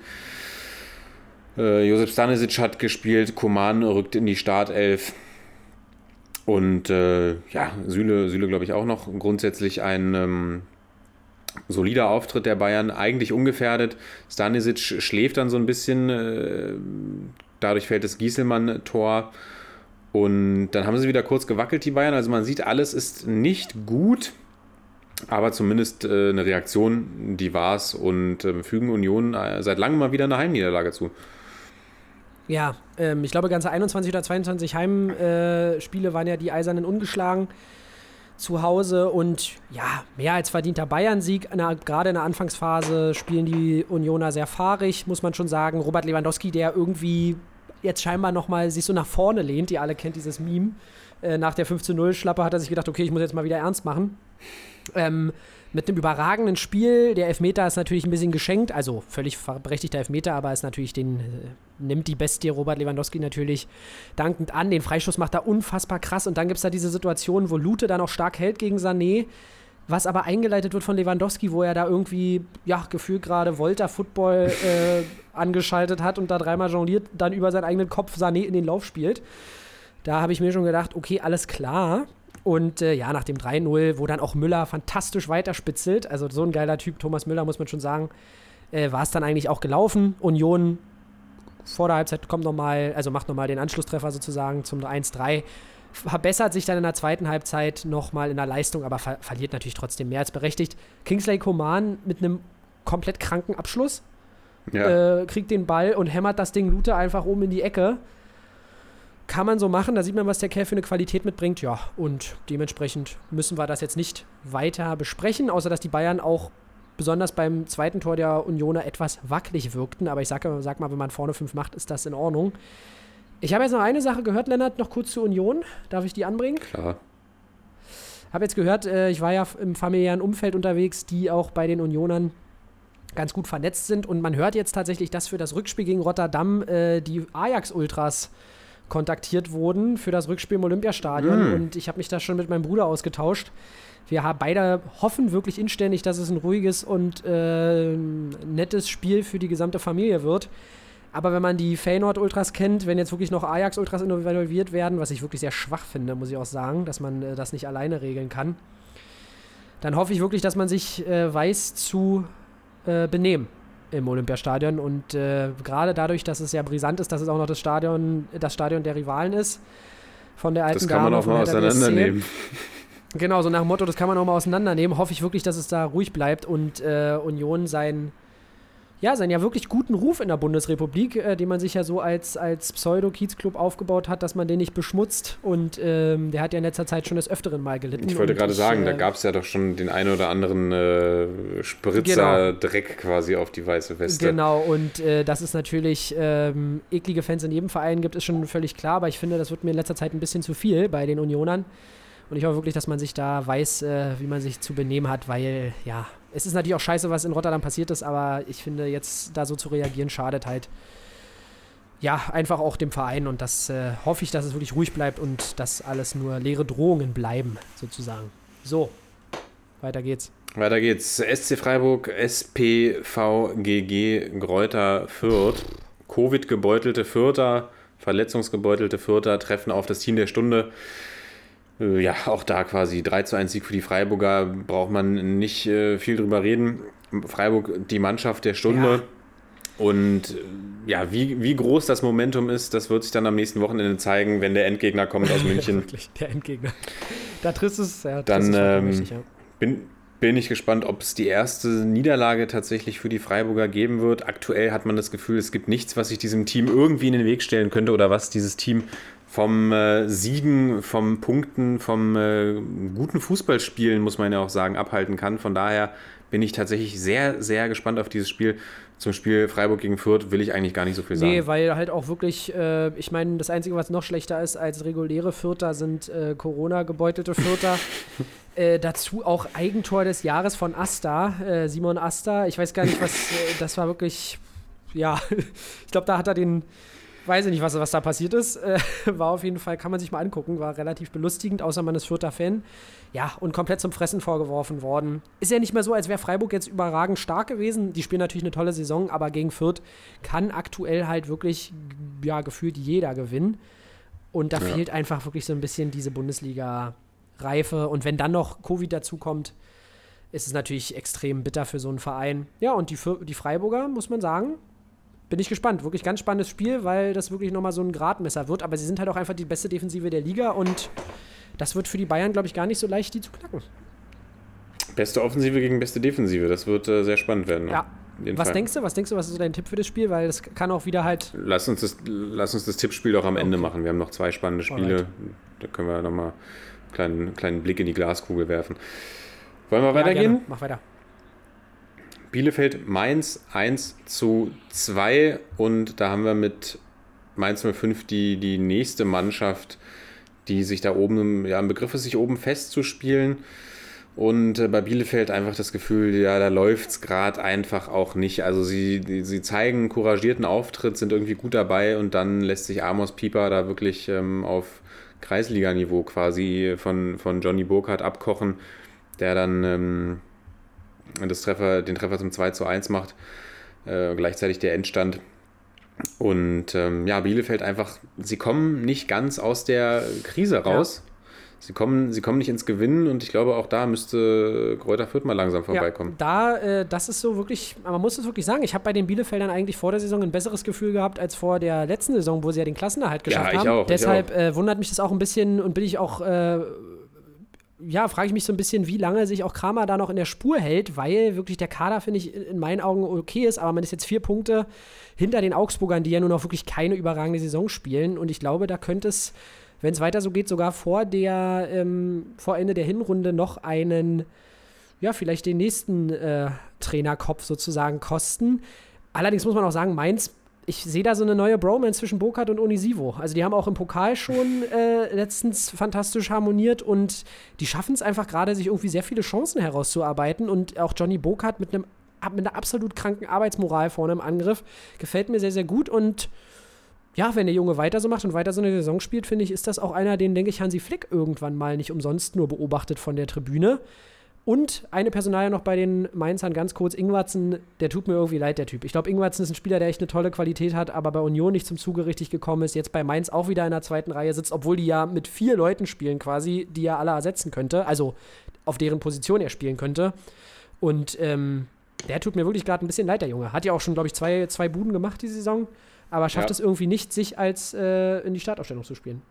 Äh, Josef Stanisic hat gespielt. Koman rückt in die Startelf. Und äh, ja, Süle, Süle glaube ich auch noch grundsätzlich ein ähm, solider Auftritt der Bayern, eigentlich ungefährdet. Stanisic schläft dann so ein bisschen, äh, dadurch fällt das Gieselmann-Tor. Und dann haben sie wieder kurz gewackelt, die Bayern. Also man sieht, alles ist nicht gut, aber zumindest äh, eine Reaktion, die war es. Und äh, fügen Union äh, seit langem mal wieder eine Heimniederlage zu. Ja, ähm, ich glaube, ganze 21 oder 22 Heimspiele äh, waren ja die Eisernen ungeschlagen zu Hause und ja, mehr als verdienter Bayern-Sieg. Gerade in der Anfangsphase spielen die Unioner sehr fahrig, muss man schon sagen. Robert Lewandowski, der irgendwie jetzt scheinbar nochmal sich so nach vorne lehnt, ihr alle kennt dieses Meme. Äh, nach der 15-0-Schlappe hat er sich gedacht, okay, ich muss jetzt mal wieder ernst machen. Ähm, mit einem überragenden Spiel. Der Elfmeter ist natürlich ein bisschen geschenkt, also völlig berechtigter Elfmeter, aber ist natürlich den, äh, nimmt die Bestie Robert Lewandowski natürlich dankend an. Den Freischuss macht er unfassbar krass und dann gibt es da diese Situation, wo Lute dann auch stark hält gegen Sané, was aber eingeleitet wird von Lewandowski, wo er da irgendwie, ja, gefühlt gerade Volta Football äh, angeschaltet hat und da dreimal jongliert, dann über seinen eigenen Kopf Sané in den Lauf spielt. Da habe ich mir schon gedacht, okay, alles klar. Und äh, ja, nach dem 3-0, wo dann auch Müller fantastisch weiterspitzelt, also so ein geiler Typ, Thomas Müller, muss man schon sagen, äh, war es dann eigentlich auch gelaufen. Union vor der Halbzeit kommt nochmal, also macht nochmal den Anschlusstreffer sozusagen zum 1-3. Verbessert sich dann in der zweiten Halbzeit nochmal in der Leistung, aber ver verliert natürlich trotzdem mehr als berechtigt. Kingsley Coman mit einem komplett kranken Abschluss Ja. äh, kriegt den Ball und hämmert das Ding Lute einfach oben in die Ecke. Kann man so machen, da sieht man, was der Kerl für eine Qualität mitbringt. Ja, und dementsprechend müssen wir das jetzt nicht weiter besprechen, außer dass die Bayern auch besonders beim zweiten Tor der Unioner etwas wackelig wirkten. Aber ich sag, sag mal, wenn man vorne fünf macht, ist das in Ordnung. Ich habe jetzt noch eine Sache gehört, Lennart, noch kurz zur Union. Darf ich die anbringen? Klar. Habe jetzt gehört, äh, ich war ja im familiären Umfeld unterwegs, die auch bei den Unionern ganz gut vernetzt sind. Und man hört jetzt tatsächlich, dass für das Rückspiel gegen Rotterdam äh, die Ajax-Ultras kontaktiert wurden für das Rückspiel im Olympiastadion. Mm. Und ich habe mich da schon mit meinem Bruder ausgetauscht. Wir haben beide hoffen wirklich inständig, dass es ein ruhiges und äh, nettes Spiel für die gesamte Familie wird. Aber wenn man die Feyenoord-Ultras kennt, wenn jetzt wirklich noch Ajax-Ultras involviert werden, was ich wirklich sehr schwach finde, muss ich auch sagen, dass man äh, das nicht alleine regeln kann, dann hoffe ich wirklich, dass man sich äh, weiß zu äh, benehmen im Olympiastadion. Und äh, gerade dadurch, dass es ja brisant ist, dass es auch noch das Stadion, das Stadion der Rivalen ist, von der alten Das kann man Dame auch von mal auseinandernehmen. Genau, so nach dem Motto, das kann man auch mal auseinandernehmen. Hoffe ich wirklich, dass es da ruhig bleibt und äh, Union sein, ja, seinen ja wirklich guten Ruf in der Bundesrepublik, äh, den man sich ja so als, als Pseudo-Kiez-Club aufgebaut hat, dass man den nicht beschmutzt. Und ähm, der hat ja in letzter Zeit schon des Öfteren mal gelitten. Ich wollte gerade sagen, da äh, gab es ja doch schon den einen oder anderen äh, Spritzer Dreck quasi auf die weiße Weste. Genau, und äh, dass es natürlich ähm, eklige Fans in jedem Verein gibt, ist schon völlig klar, aber ich finde, das wird mir in letzter Zeit ein bisschen zu viel bei den Unionern. Und ich hoffe wirklich, dass man sich da weiß, äh, wie man sich zu benehmen hat, weil, ja, es ist natürlich auch scheiße, was in Rotterdam passiert ist, aber ich finde, jetzt da so zu reagieren, schadet halt, ja, einfach auch dem Verein. Und das äh, hoffe ich, dass es wirklich ruhig bleibt und dass alles nur leere Drohungen bleiben, sozusagen. So, weiter geht's. Weiter geht's. SC Freiburg, SPVGG Gräuter Fürth. Covid-gebeutelte Fürther, verletzungsgebeutelte Fürther treffen auf das Team der Stunde. Äh, Ja, auch da quasi 3 zu 1 Sieg für die Freiburger. Braucht man nicht äh, viel drüber reden. Freiburg die Mannschaft der Stunde. Ja. Und äh, ja, wie, wie groß das Momentum ist, das wird sich dann am nächsten Wochenende zeigen, wenn der Endgegner kommt aus München. Wirklich, der Endgegner. Da trifft es, ja, Dann, ähm, richtig, ja. Bin, bin ich gespannt, ob es die erste Niederlage tatsächlich für die Freiburger geben wird. Aktuell hat man das Gefühl, es gibt nichts, was sich diesem Team irgendwie in den Weg stellen könnte oder was dieses Team vom äh, Siegen, vom Punkten, vom äh, guten Fußballspielen, muss man ja auch sagen, abhalten kann. Von daher bin ich tatsächlich sehr, sehr gespannt auf dieses Spiel. Zum Spiel Freiburg gegen Fürth will ich eigentlich gar nicht so viel sagen. Nee, weil halt auch wirklich, äh, ich meine, das Einzige, was noch schlechter ist als reguläre Vierter, sind äh, Corona-gebeutelte Vierter. äh, dazu auch Eigentor des Jahres von Asta, äh, Simon Asta. Ich weiß gar nicht, was, das war wirklich, ja, ich glaube, da hat er den, weiß ich nicht, was, was da passiert ist. Äh, war auf jeden Fall, kann man sich mal angucken, war relativ belustigend, außer man ist vierter Fan. Ja, und komplett zum Fressen vorgeworfen worden. Ist ja nicht mehr so, als wäre Freiburg jetzt überragend stark gewesen. Die spielen natürlich eine tolle Saison, aber gegen Fürth kann aktuell halt wirklich, ja, gefühlt jeder gewinnen. Und da Ja. fehlt einfach wirklich so ein bisschen diese Bundesliga-Reife. Und wenn dann noch Covid dazukommt, ist es natürlich extrem bitter für so einen Verein. Ja, und die, die Freiburger, muss man sagen, bin ich gespannt. Wirklich ganz spannendes Spiel, weil das wirklich nochmal so ein Gradmesser wird. Aber sie sind halt auch einfach die beste Defensive der Liga und das wird für die Bayern, glaube ich, gar nicht so leicht, die zu knacken. Beste Offensive gegen beste Defensive, das wird äh, sehr spannend werden. ne? Ja. Was Fall. denkst du? Was denkst du, was ist so dein Tipp für das Spiel? Weil das kann auch wieder halt. Lass uns das, lass uns das Tippspiel doch am Ende Okay. machen. Wir haben noch zwei spannende Spiele. Alright. Da können wir nochmal einen kleinen, kleinen Blick in die Glaskugel werfen. Wollen wir Ja, weitergehen? gerne. Mach weiter. Bielefeld Mainz 1 zu 2 und da haben wir mit Mainz 05 die, die nächste Mannschaft, die sich da oben ja, im Begriff ist, sich oben festzuspielen. Und äh, bei Bielefeld einfach das Gefühl, ja, da läuft es gerade einfach auch nicht. Also sie, sie zeigen einen couragierten Auftritt, sind irgendwie gut dabei und dann lässt sich Amos Pieper da wirklich ähm, auf Kreisliganiveau quasi von, von Johnny Burkhardt abkochen, der dann ähm, das Treffer, den Treffer zum 2 zu 1 macht. Äh, gleichzeitig der Endstand. Und ähm, ja, Bielefeld einfach, sie kommen nicht ganz aus der Krise raus. Sie, kommen, sie kommen nicht ins Gewinnen und ich glaube, auch da müsste Kräuter Fürth mal langsam vorbeikommen. Ja, da, äh, das ist so wirklich, man muss es wirklich sagen, ich habe bei den Bielefeldern eigentlich vor der Saison ein besseres Gefühl gehabt als vor der letzten Saison, wo sie ja den Klassenerhalt geschafft ich haben. auch, ich Deshalb Äh, wundert mich das auch ein bisschen und bin ich auch, äh, ja, frage ich mich so ein bisschen, wie lange sich auch Kramer da noch in der Spur hält, weil wirklich der Kader, finde ich, in in meinen Augen okay ist, aber man ist jetzt vier Punkte hinter den Augsburgern, die ja nun auch wirklich keine überragende Saison spielen und ich glaube, da könnte es wenn es weiter so geht, sogar vor der, ähm, vor Ende der Hinrunde noch einen, ja, vielleicht den nächsten äh, Trainerkopf sozusagen kosten. Allerdings muss man auch sagen, Mainz, ich sehe da so eine neue Bromance zwischen Burkhardt und Onisivo. Also die haben auch im Pokal schon äh, letztens fantastisch harmoniert und die schaffen es einfach gerade, sich irgendwie sehr viele Chancen herauszuarbeiten und auch Johnny Burkhardt mit einem mit einer absolut kranken Arbeitsmoral vorne im Angriff gefällt mir sehr, sehr gut und ja, wenn der Junge weiter so macht und weiter so eine Saison spielt, finde ich, ist das auch einer, den, denke ich, Hansi Flick irgendwann mal nicht umsonst nur beobachtet von der Tribüne. Und eine Personalie noch bei den Mainzern ganz kurz, Ingwarzen, der tut mir irgendwie leid, der Typ. Ich glaube, Ingwarzen ist ein Spieler, der echt eine tolle Qualität hat, aber bei Union nicht zum Zuge richtig gekommen ist, jetzt bei Mainz auch wieder in der zweiten Reihe sitzt, obwohl die ja mit vier Leuten spielen quasi, die er alle ersetzen könnte, also auf deren Position er spielen könnte. Und ähm, der tut mir wirklich gerade ein bisschen leid, der Junge. Hat ja auch schon, glaube ich, zwei, zwei Buden gemacht die Saison aber schafft Ja. es irgendwie nicht, sich als äh, in die Startaufstellung zu spielen.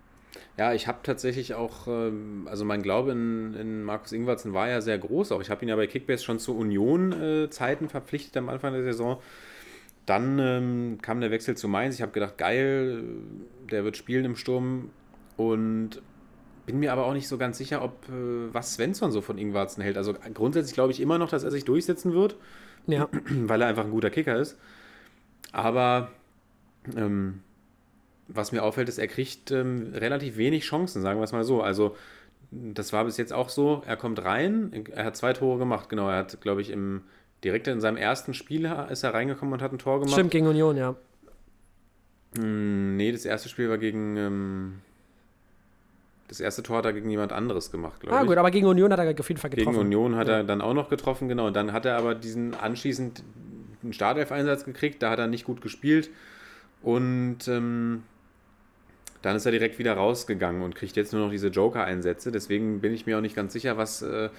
Ja, ich habe tatsächlich auch, ähm, also mein Glaube in, in Markus Ingwertsen war ja sehr groß. Auch ich habe ihn ja bei Kickbase schon zu Union-Zeiten verpflichtet am Anfang der Saison. Dann ähm, kam der Wechsel zu Mainz. Ich habe gedacht, geil, der wird spielen im Sturm. Und bin mir aber auch nicht so ganz sicher, ob äh, was Svensson so von Ingwarzen hält. Also grundsätzlich glaube ich immer noch, dass er sich durchsetzen wird, Ja, weil er einfach ein guter Kicker ist. Aber ähm, was mir auffällt, ist, er kriegt ähm, relativ wenig Chancen, sagen wir es mal so. Also das war bis jetzt auch so, er kommt rein, er hat zwei Tore gemacht, genau, er hat, glaube ich, im, direkt in seinem ersten Spiel ist er reingekommen und hat ein Tor gemacht. stimmt, gegen Union, ja. Hm, nee, das erste Spiel war gegen, ähm, das erste Tor hat er gegen jemand anderes gemacht, glaube Ah, ich. gut, aber gegen Union hat er auf jeden Fall getroffen. Gegen Union hat er dann auch noch getroffen, genau. Und dann hat er aber diesen anschließend einen Startelf-Einsatz gekriegt, da hat er nicht gut gespielt. Und ähm, dann ist er direkt wieder rausgegangen und kriegt jetzt nur noch diese Joker-Einsätze. Deswegen bin ich mir auch nicht ganz sicher, was, äh,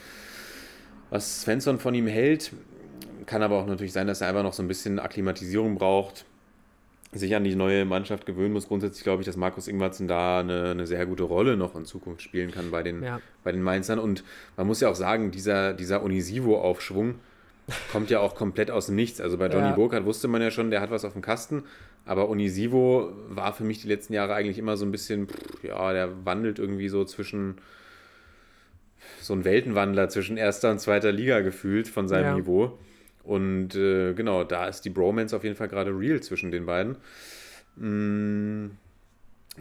was Svensson von ihm hält. Kann aber auch natürlich sein, dass er einfach noch so ein bisschen Akklimatisierung braucht, sich an die neue Mannschaft gewöhnen muss. Grundsätzlich glaube ich, dass Markus Ingwertsen da eine, eine sehr gute Rolle noch in Zukunft spielen kann bei den, Ja. bei den Mainzern. Und man muss ja auch sagen, dieser, dieser Unisivo-Aufschwung kommt ja auch komplett aus dem Nichts. Also bei Johnny Ja. Burkhardt wusste man ja schon, der hat was auf dem Kasten. Aber Unisivo war für mich die letzten Jahre eigentlich immer so ein bisschen, pff, ja, der wandelt irgendwie so zwischen so ein Weltenwandler zwischen erster und zweiter Liga gefühlt von seinem Ja. Niveau. Und äh, genau, da ist die Bromance auf jeden Fall gerade real zwischen den beiden. Mm,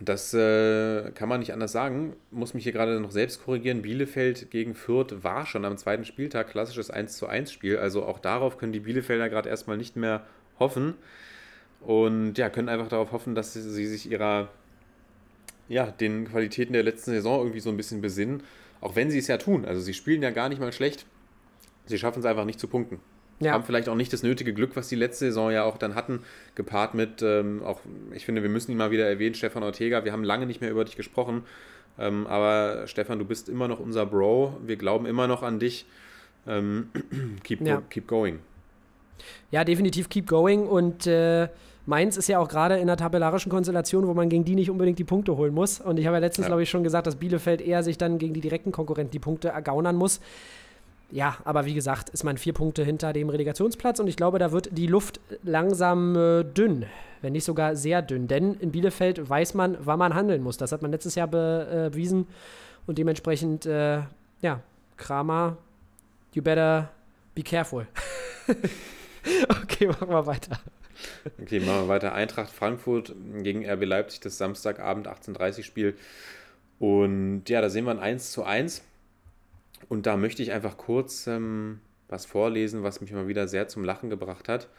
Das äh, kann man nicht anders sagen. Muss mich hier gerade noch selbst korrigieren. Bielefeld gegen Fürth war schon am zweiten Spieltag klassisches 1 zu 1 Spiel. Also auch darauf können die Bielefelder gerade erstmal nicht mehr hoffen. Und ja, können einfach darauf hoffen, dass sie, sie sich ihrer, ja, den Qualitäten der letzten Saison irgendwie so ein bisschen besinnen. Auch wenn sie es ja tun. Also sie spielen ja gar nicht mal schlecht. Sie schaffen es einfach nicht zu punkten Ja. haben vielleicht auch nicht das nötige Glück, was die letzte Saison ja auch dann hatten, gepaart mit, ähm, auch, ich finde, wir müssen ihn mal wieder erwähnen, Stefan Ortega. Wir haben lange nicht mehr über dich gesprochen, ähm, aber Stefan, du bist immer noch unser Bro. Wir glauben immer noch an dich. Ähm, keep, Ja. keep going. Ja, definitiv keep going. Und äh, Mainz ist ja auch gerade in einer tabellarischen Konstellation, wo man gegen die nicht unbedingt die Punkte holen muss. Und ich habe ja letztens, Ja. glaube ich, schon gesagt, dass Bielefeld eher sich dann gegen die direkten Konkurrenten die Punkte ergaunern muss. Ja, aber wie gesagt, ist man vier Punkte hinter dem Relegationsplatz und ich glaube, da wird die Luft langsam äh, dünn, wenn nicht sogar sehr dünn. Denn in Bielefeld weiß man, wann man handeln muss. Das hat man letztes Jahr äh, bewiesen und dementsprechend, äh, ja, Kramer, you better be careful. okay, machen wir weiter. Okay, machen wir weiter. Eintracht Frankfurt gegen RB Leipzig, das Samstagabend 18.30 Spiel. Und ja, da sehen wir ein 1 zu 1. Und da möchte ich einfach kurz ähm, was vorlesen, was mich mal wieder sehr zum Lachen gebracht hat.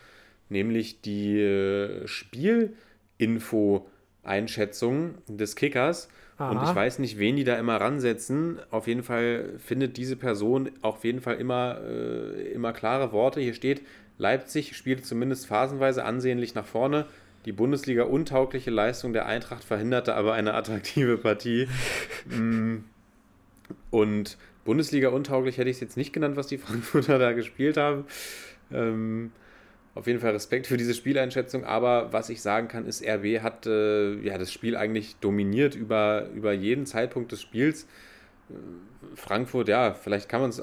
Nämlich die äh, Spielinfo-Einschätzung des Kickers. Und Aha. ich weiß nicht, wen die da immer ransetzen. Auf jeden Fall findet diese Person auf jeden Fall immer, äh, immer klare Worte. Hier steht, Leipzig spielt zumindest phasenweise ansehnlich nach vorne. Die Bundesliga untaugliche Leistung der Eintracht verhinderte aber eine attraktive Partie. Mm. Und Bundesliga untauglich hätte ich es jetzt nicht genannt, was die Frankfurter da gespielt haben. Ähm, auf jeden Fall Respekt für diese Spieleinschätzung, aber was ich sagen kann, ist, RB hat äh, ja, das Spiel eigentlich dominiert über, über jeden Zeitpunkt des Spiels. Frankfurt, ja, vielleicht kann man es,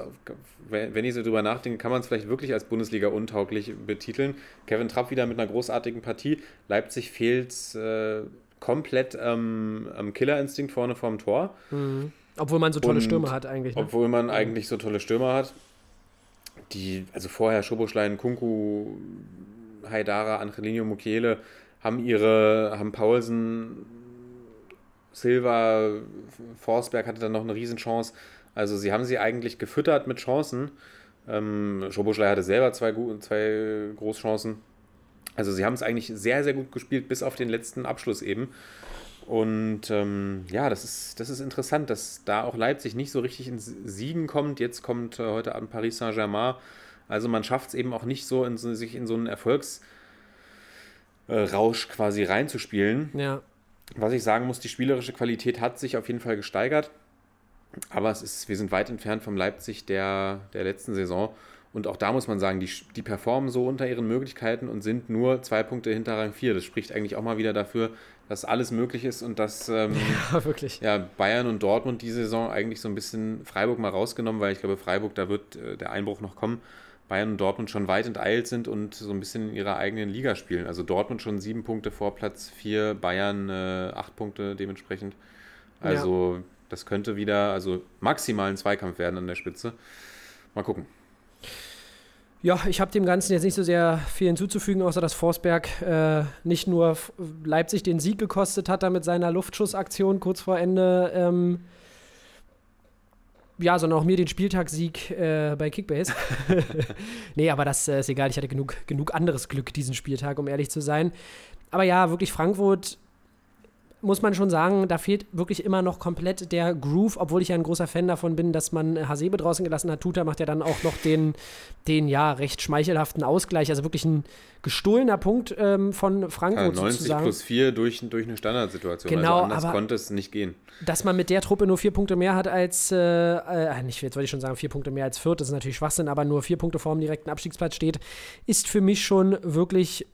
wenn ich so drüber nachdenke, kann man es vielleicht wirklich als Bundesliga untauglich betiteln. Kevin Trapp wieder mit einer großartigen Partie. Leipzig fehlt äh, komplett ähm, am Killerinstinkt vorne vorm Tor. Obwohl man so tolle Und Stürme hat eigentlich. Ne? Obwohl man eigentlich so tolle Stürmer hat. Die, also vorher Schoboschlein, Kunku, Haidara, Angelino Mukiele haben ihre, haben Paulsen, Silva, Forsberg hatte dann noch eine Riesenchance. Also sie haben sie eigentlich gefüttert mit Chancen. Ähm, Schoboschlei hatte selber zwei, zwei Großchancen. Also sie haben es eigentlich sehr, sehr gut gespielt, bis auf den letzten Abschluss eben. Und ähm, ja, das ist, das ist interessant, dass da auch Leipzig nicht so richtig ins Siegen kommt. Jetzt kommt äh, heute Abend Paris Saint-Germain. Also man schafft es eben auch nicht so, in sich in so einen Erfolgsrausch äh, quasi reinzuspielen. Ja. Was ich sagen muss, die spielerische Qualität hat sich auf jeden Fall gesteigert. Aber es ist, wir sind weit entfernt vom Leipzig der, der letzten Saison. Und auch da muss man sagen, die, die performen so unter ihren Möglichkeiten und sind nur zwei Punkte hinter Rang 4. Das spricht eigentlich auch mal wieder dafür, dass alles möglich ist und dass ähm, Ja, wirklich. ja, Bayern und Dortmund diese Saison eigentlich so ein bisschen Freiburg mal rausgenommen, weil ich glaube, Freiburg, da wird äh, der Einbruch noch kommen. Bayern und Dortmund schon weit enteilt sind und so ein bisschen in ihrer eigenen Liga spielen. Also Dortmund schon sieben Punkte vor Platz 4, Bayern äh, acht Punkte dementsprechend. Also das könnte wieder, also maximal ein Zweikampf werden an der Spitze. Mal gucken. Ja, ich habe dem Ganzen jetzt nicht so sehr viel hinzuzufügen, außer dass Forsberg äh, nicht nur Leipzig den Sieg gekostet hat, da mit seiner Luftschussaktion kurz vor Ende, ähm, ja, sondern auch mir den Spieltagssieg äh, bei Kickbase. nee, aber das äh, ist egal, ich hatte genug, genug anderes Glück diesen Spieltag, um ehrlich zu sein. Aber ja, wirklich Frankfurt muss man schon sagen, da fehlt wirklich immer noch komplett der Groove, obwohl ich ja ein großer Fan davon bin, dass man Hasebe draußen gelassen hat. Tuta macht ja dann auch noch den, den ja recht schmeichelhaften Ausgleich, also wirklich ein gestohlener Punkt ähm, von Frankfurt Ja, 90 sozusagen. plus 4 durch, durch eine Standardsituation. Genau, also anders aber- konnte es nicht gehen. Dass man mit der Truppe nur vier Punkte mehr hat als, äh, äh, nicht, jetzt wollte ich schon sagen, vier Punkte mehr als Fürth, das ist natürlich Schwachsinn, aber nur vier Punkte vor dem direkten Abstiegsplatz steht, ist für mich schon wirklich,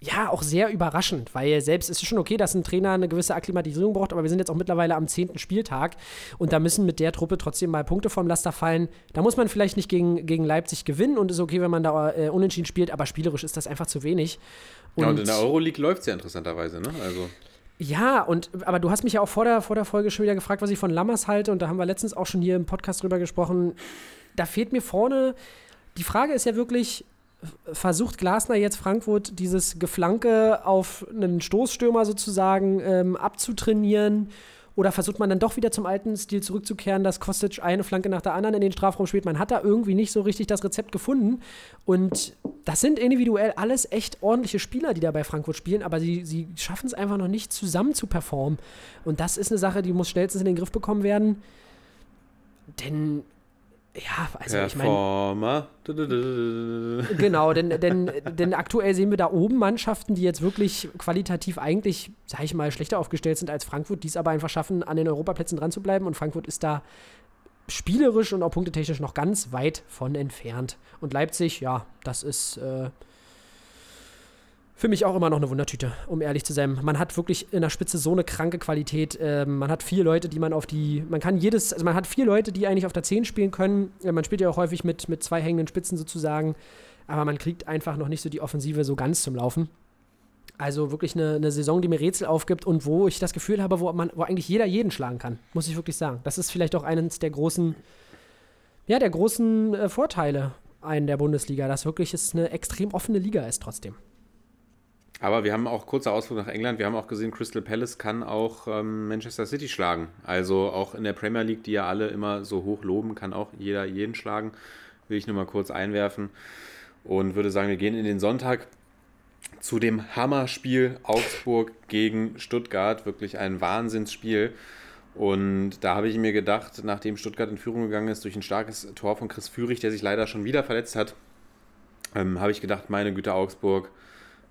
ja, auch sehr überraschend, weil selbst es ist schon okay, dass ein Trainer eine gewisse Akklimatisierung braucht, aber wir sind jetzt auch mittlerweile am zehnten Spieltag und da müssen mit der Truppe trotzdem mal Punkte vom Laster fallen. Da muss man vielleicht nicht gegen, gegen Leipzig gewinnen und ist okay, wenn man da äh, unentschieden spielt, aber spielerisch ist das einfach zu wenig. ja, und in der Euroleague läuft es ja interessanterweise, ne? Also, Ja, und aber du hast mich ja auch vor der, vor der Folge schon wieder gefragt, was ich von Lammers halte, und da haben wir letztens auch schon hier im Podcast drüber gesprochen. Da fehlt mir vorne. Die Frage ist ja wirklich, versucht Glasner jetzt Frankfurt dieses Geflanke auf einen Stoßstürmer sozusagen ähm, abzutrainieren? Oder versucht man dann doch wieder zum alten Stil zurückzukehren, dass Kostic eine Flanke nach der anderen in den Strafraum spielt? Man hat da irgendwie nicht so richtig das Rezept gefunden. Und das sind individuell alles echt ordentliche Spieler, die da bei Frankfurt spielen, aber sie, sie schaffen es einfach noch nicht zusammen zu performen. Und das ist eine Sache, die muss schnellstens in den Griff bekommen werden. Denn, ja, also ich meine. Genau, denn, denn, denn aktuell sehen wir da oben Mannschaften, die jetzt wirklich qualitativ eigentlich, sag ich mal, schlechter aufgestellt sind als Frankfurt, die es aber einfach schaffen, an den Europaplätzen dran zu bleiben. Und Frankfurt ist da spielerisch und auch punktetechnisch noch ganz weit von entfernt. Und Leipzig, ja, das ist äh, für mich auch immer noch eine Wundertüte, um ehrlich zu sein. Man hat wirklich in der Spitze so eine kranke Qualität. Ähm, man hat vier Leute, die man auf die, man kann jedes, also man hat vier Leute, die eigentlich auf der 10 spielen können. Äh, man spielt ja auch häufig mit, mit zwei hängenden Spitzen sozusagen, aber man kriegt einfach noch nicht so die Offensive so ganz zum Laufen. Also wirklich eine, eine Saison, die mir Rätsel aufgibt und wo ich das Gefühl habe, wo man, wo eigentlich jeder jeden schlagen kann, muss ich wirklich sagen. Das ist vielleicht auch eines der großen, ja, der großen äh, Vorteile einen der Bundesliga, dass wirklich es eine extrem offene Liga ist trotzdem. Aber wir haben auch kurzer Ausflug nach England. Wir haben auch gesehen, Crystal Palace kann auch ähm, Manchester City schlagen. Also auch in der Premier League, die ja alle immer so hoch loben, kann auch jeder jeden schlagen. Will ich nur mal kurz einwerfen. Und würde sagen, wir gehen in den Sonntag zu dem Hammerspiel Augsburg gegen Stuttgart. Wirklich ein Wahnsinnsspiel. Und da habe ich mir gedacht, nachdem Stuttgart in Führung gegangen ist durch ein starkes Tor von Chris Führig, der sich leider schon wieder verletzt hat, ähm, habe ich gedacht, meine Güte, Augsburg,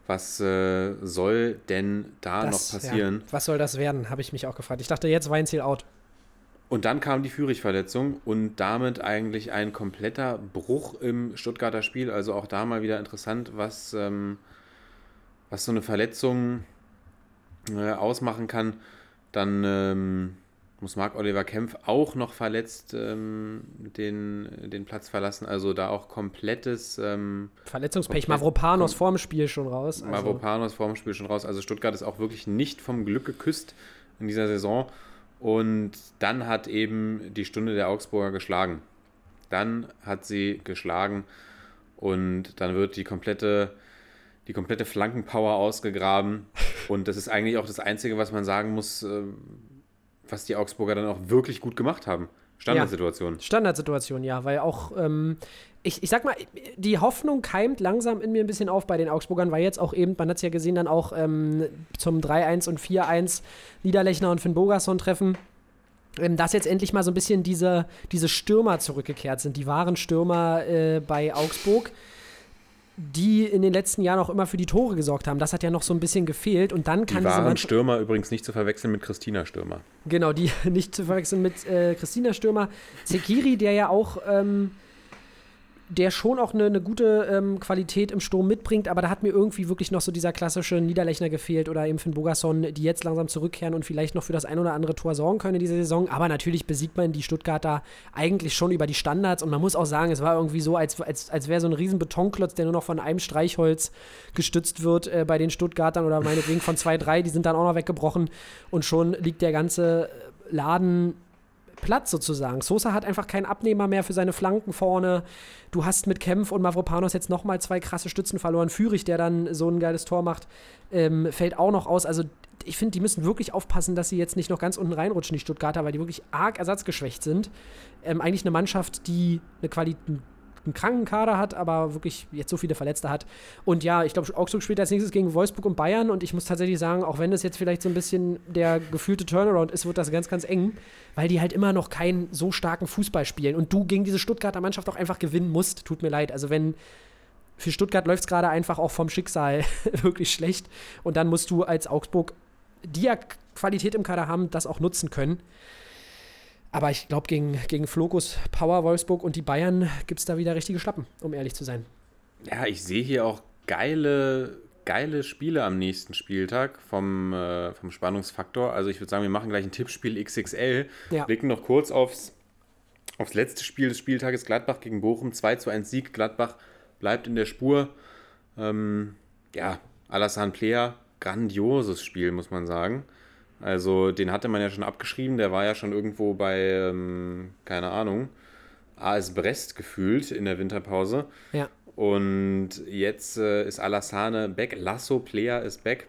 was äh, soll denn da Das, noch passieren? Ja, was soll das werden, habe ich mich auch gefragt. Ich dachte, jetzt Weinziel out. Und dann kam die Führig-Verletzung und damit eigentlich ein kompletter Bruch im Stuttgarter Spiel. Also auch da mal wieder interessant, was, ähm, was so eine Verletzung äh, ausmachen kann. Dann ähm, muss Marc-Oliver Kempf auch noch verletzt ähm, den, den Platz verlassen. Also da auch komplettes ähm, Verletzungspech. Komplett- Mavropanos vorm Spiel schon raus. Also, Mavropanos vor dem Spiel schon raus. Also Stuttgart ist auch wirklich nicht vom Glück geküsst in dieser Saison. Und dann hat eben die Stunde der Augsburger geschlagen. Dann hat sie geschlagen und dann wird die komplette, die komplette Flankenpower ausgegraben. Und das ist eigentlich auch das Einzige, was man sagen muss, äh, was die Augsburger dann auch wirklich gut gemacht haben. Standardsituation. Standardsituation, ja, weil auch, ähm, ich, ich sag mal, die Hoffnung keimt langsam in mir ein bisschen auf bei den Augsburgern, weil jetzt auch eben, man hat es ja gesehen, dann auch ähm, zum 3-1 und 4-1 Niederlechner und Finn Bogason treffen. Ähm, dass jetzt endlich mal so ein bisschen diese, diese Stürmer zurückgekehrt sind, die wahren Stürmer äh, bei Augsburg, die in den letzten Jahren auch immer für die Tore gesorgt haben. Das hat ja noch so ein bisschen gefehlt und dann kann Die waren Mannschaft. Stürmer übrigens nicht zu verwechseln mit Christina Stürmer. Genau, die nicht zu verwechseln mit äh, Christina Stürmer. Zekiri, der ja auch, ähm, der schon auch eine, eine gute ähm, Qualität im Sturm mitbringt, aber da hat mir irgendwie wirklich noch so dieser klassische Niederlechner gefehlt oder eben Finn Bogason, die jetzt langsam zurückkehren und vielleicht noch für das ein oder andere Tor sorgen können in dieser Saison. Aber natürlich besiegt man die Stuttgarter eigentlich schon über die Standards und man muss auch sagen, es war irgendwie so, als, als, als wäre so ein riesen Betonklotz, der nur noch von einem Streichholz gestützt wird äh, bei den Stuttgartern oder meinetwegen von zwei, drei, die sind dann auch noch weggebrochen und schon liegt der ganze Laden Platz sozusagen. Sosa hat einfach keinen Abnehmer mehr für seine Flanken vorne. Du hast mit Kempf und Mavropanos jetzt nochmal zwei krasse Stützen verloren. Führig, der dann so ein geiles Tor macht, ähm, fällt auch noch aus. Also ich finde, die müssen wirklich aufpassen, dass sie jetzt nicht noch ganz unten reinrutschen, die Stuttgarter, weil die wirklich arg ersatzgeschwächt sind. Ähm, eigentlich eine Mannschaft, die eine Quali einen kranken Kader hat, aber wirklich jetzt so viele Verletzte hat. Und ja, ich glaube, Augsburg spielt als nächstes gegen Wolfsburg und Bayern und ich muss tatsächlich sagen, auch wenn das jetzt vielleicht so ein bisschen der gefühlte Turnaround ist, wird das ganz, ganz eng, weil die halt immer noch keinen so starken Fußball spielen und du gegen diese Stuttgarter Mannschaft auch einfach gewinnen musst. Tut mir leid. Also wenn für Stuttgart läuft es gerade einfach auch vom Schicksal wirklich schlecht und dann musst du als Augsburg, die ja Qualität im Kader haben, das auch nutzen können. Aber ich glaube, gegen, gegen Flokus, Power, Wolfsburg und die Bayern gibt es da wieder richtige Schlappen, um ehrlich zu sein. Ja, ich sehe hier auch geile, geile Spiele am nächsten Spieltag vom, äh, vom Spannungsfaktor. Also ich würde sagen, wir machen gleich ein Tippspiel XXL. Ja. Blicken noch kurz aufs, aufs letzte Spiel des Spieltages, Gladbach gegen Bochum, 2 zu 1 Sieg. Gladbach bleibt in der Spur. Ähm, ja, Alassane Player, grandioses Spiel, muss man sagen. Also den hatte man ja schon abgeschrieben, der war ja schon irgendwo bei, ähm, keine Ahnung, AS Brest gefühlt in der Winterpause. Ja. Und jetzt äh, ist Alassane back, Lasso Player ist back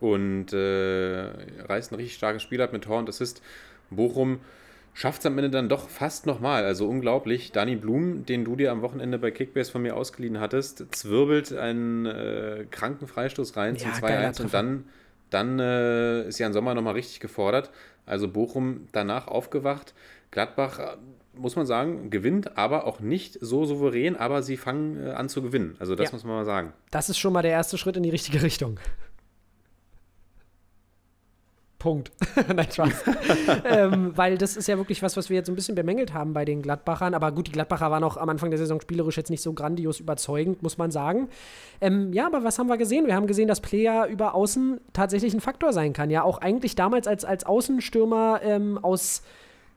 und äh, reißt ein richtig starkes Spiel ab mit Tor und Assist. Bochum schafft es am Ende dann doch fast nochmal. Also unglaublich. Dani Blum, den du dir am Wochenende bei Kickbase von mir ausgeliehen hattest, zwirbelt einen äh, kranken Freistoß rein Ja, zum geiler 2-1 und dann, dann äh, ist Jan Sommer nochmal richtig gefordert. Also Bochum danach aufgewacht. Gladbach, äh, muss man sagen, gewinnt, aber auch nicht so souverän, aber sie fangen äh, an zu gewinnen. Also das Ja. muss man mal sagen. Das ist schon mal der erste Schritt in die richtige Richtung. Punkt. Nein, Spaß. ähm, weil das ist ja wirklich was, was wir jetzt so ein bisschen bemängelt haben bei den Gladbachern. Aber gut, die Gladbacher waren auch am Anfang der Saison spielerisch jetzt nicht so grandios überzeugend, muss man sagen. Ähm, ja, aber was haben wir gesehen? Wir haben gesehen, dass Player über Außen tatsächlich ein Faktor sein kann. Ja, auch eigentlich damals als, als Außenstürmer ähm, aus,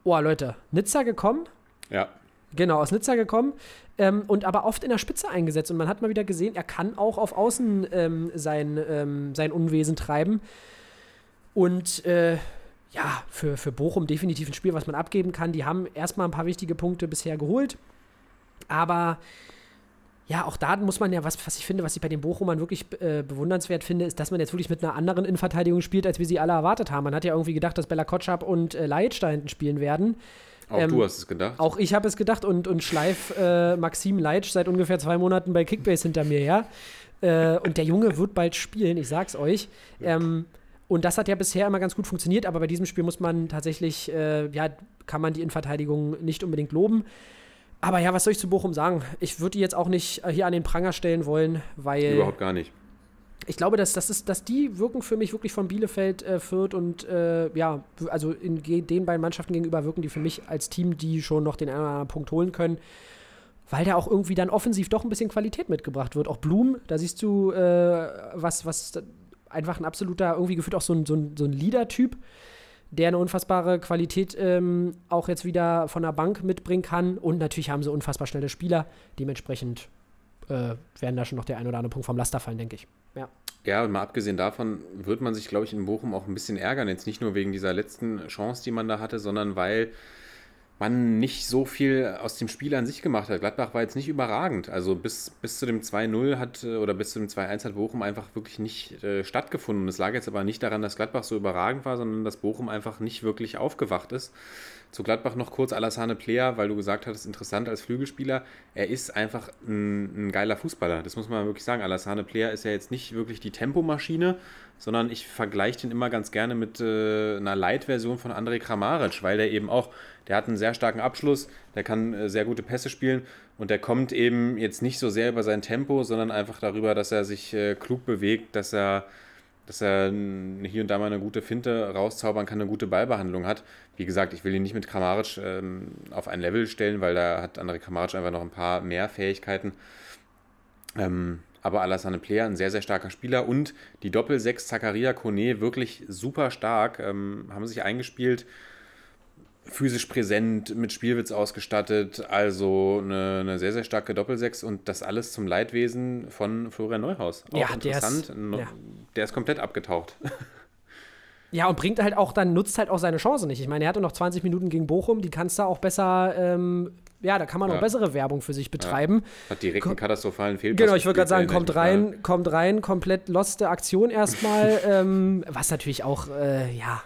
oh Leute, Nizza gekommen. Ja, Genau, aus Nizza gekommen ähm, und aber oft in der Spitze eingesetzt. Und man hat mal wieder gesehen, er kann auch auf Außen ähm, sein, ähm, sein Unwesen treiben. Und äh, ja, für, für Bochum definitiv ein Spiel, was man abgeben kann. Die haben erstmal ein paar wichtige Punkte bisher geholt. Aber ja, auch da muss man ja, was, was ich finde, was ich bei den Bochumern wirklich äh, bewundernswert finde, ist, dass man jetzt wirklich mit einer anderen Innenverteidigung spielt, als wir sie alle erwartet haben. Man hat ja irgendwie gedacht, dass Bella Kotschap und äh, hinten spielen werden. auch Ähm, du hast es gedacht. Auch ich habe es gedacht und, und Schleif äh, Maxim Leitsch seit ungefähr zwei Monaten bei Kickbase hinter mir her. Äh, und der Junge wird bald spielen, ich sag's euch. Ähm, und das hat ja bisher immer ganz gut funktioniert, aber bei diesem Spiel muss man tatsächlich, äh, ja, kann man die Innenverteidigung nicht unbedingt loben. Aber ja, was soll ich zu Bochum sagen? Ich würde die jetzt auch nicht äh, hier an den Pranger stellen wollen, weil Überhaupt gar nicht. ich glaube, dass, das ist, dass die wirken für mich wirklich von Bielefeld, äh, Fürth und äh, ja, also in den beiden Mannschaften gegenüber wirken die für mich als Team, die schon noch den einen oder anderen Punkt holen können. Weil da auch irgendwie dann offensiv doch ein bisschen Qualität mitgebracht wird. Auch Blum, da siehst du, äh, was, was einfach ein absoluter, irgendwie gefühlt auch so ein, so ein, so ein Leader-Typ, der eine unfassbare Qualität ähm, auch jetzt wieder von der Bank mitbringen kann. Und natürlich haben sie unfassbar schnelle Spieler. Dementsprechend äh, werden da schon noch der ein oder andere Punkt vom Laster fallen, denke ich. Ja. Ja, und mal abgesehen davon wird man sich, glaube ich, in Bochum auch ein bisschen ärgern. Jetzt nicht nur wegen dieser letzten Chance, die man da hatte, sondern weil man nicht so viel aus dem Spiel an sich gemacht hat. Gladbach war jetzt nicht überragend. Also bis, bis zu dem 2-0 hat äh, oder bis zu dem 2-1 hat Bochum einfach wirklich nicht äh, stattgefunden. Es lag jetzt aber nicht daran, dass Gladbach so überragend war, sondern dass Bochum einfach nicht wirklich aufgewacht ist. Zu Gladbach noch kurz Alassane Player, weil du gesagt hattest, interessant als Flügelspieler. Er ist einfach ein, ein geiler Fußballer. Das muss man wirklich sagen. Alassane Player ist ja jetzt nicht wirklich die Tempomaschine, sondern ich vergleiche den immer ganz gerne mit äh, einer Light-Version von André Kramaric, weil der eben auch, der hat einen sehr starken Abschluss, der kann äh, sehr gute Pässe spielen und der kommt eben jetzt nicht so sehr über sein Tempo, sondern einfach darüber, dass er sich äh, klug bewegt, dass er dass er hier und da mal eine gute Finte rauszaubern kann, eine gute Ballbehandlung hat. Wie gesagt, ich will ihn nicht mit Kramaric ähm, auf ein Level stellen, weil da hat André Kramaric einfach noch ein paar mehr Fähigkeiten. Ähm, aber Alassane Player, ein sehr, sehr starker Spieler und die Doppel-6 Zakaria Kone wirklich super stark, ähm, haben sich eingespielt, physisch präsent, mit Spielwitz ausgestattet, also eine, eine sehr, sehr starke Doppel-6 und das alles zum Leidwesen von Florian Neuhaus. Auch Ja, der ist- interessant, no- ja. Der ist komplett abgetaucht. Ja, und bringt halt auch, dann nutzt halt auch seine Chance nicht. Ich meine, er hatte noch 20 Minuten gegen Bochum, die kannst du auch besser, ähm, ja, da kann man Ja. noch bessere Werbung für sich betreiben. Hat direkt einen katastrophalen Fehlpass. Genau, ich würde gerade sagen, kommt erinnere mich rein, kommt rein, komplett loste Aktion erstmal, ähm, was natürlich auch, äh, ja,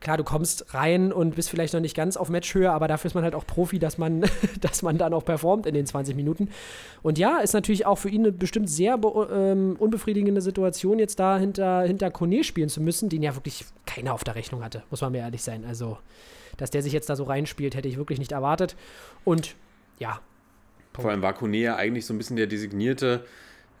klar, du kommst rein und bist vielleicht noch nicht ganz auf Matchhöhe, aber dafür ist man halt auch Profi, dass man, dass man dann auch performt in den 20 Minuten. Und ja, ist natürlich auch für ihn eine bestimmt sehr ähm, unbefriedigende Situation, jetzt da hinter, hinter Kone spielen zu müssen, den ja wirklich keiner auf der Rechnung hatte, muss man mir ehrlich sein. Also, dass der sich jetzt da so reinspielt, hätte ich wirklich nicht erwartet. Und ja, Vor allem war Kone ja eigentlich so ein bisschen der designierte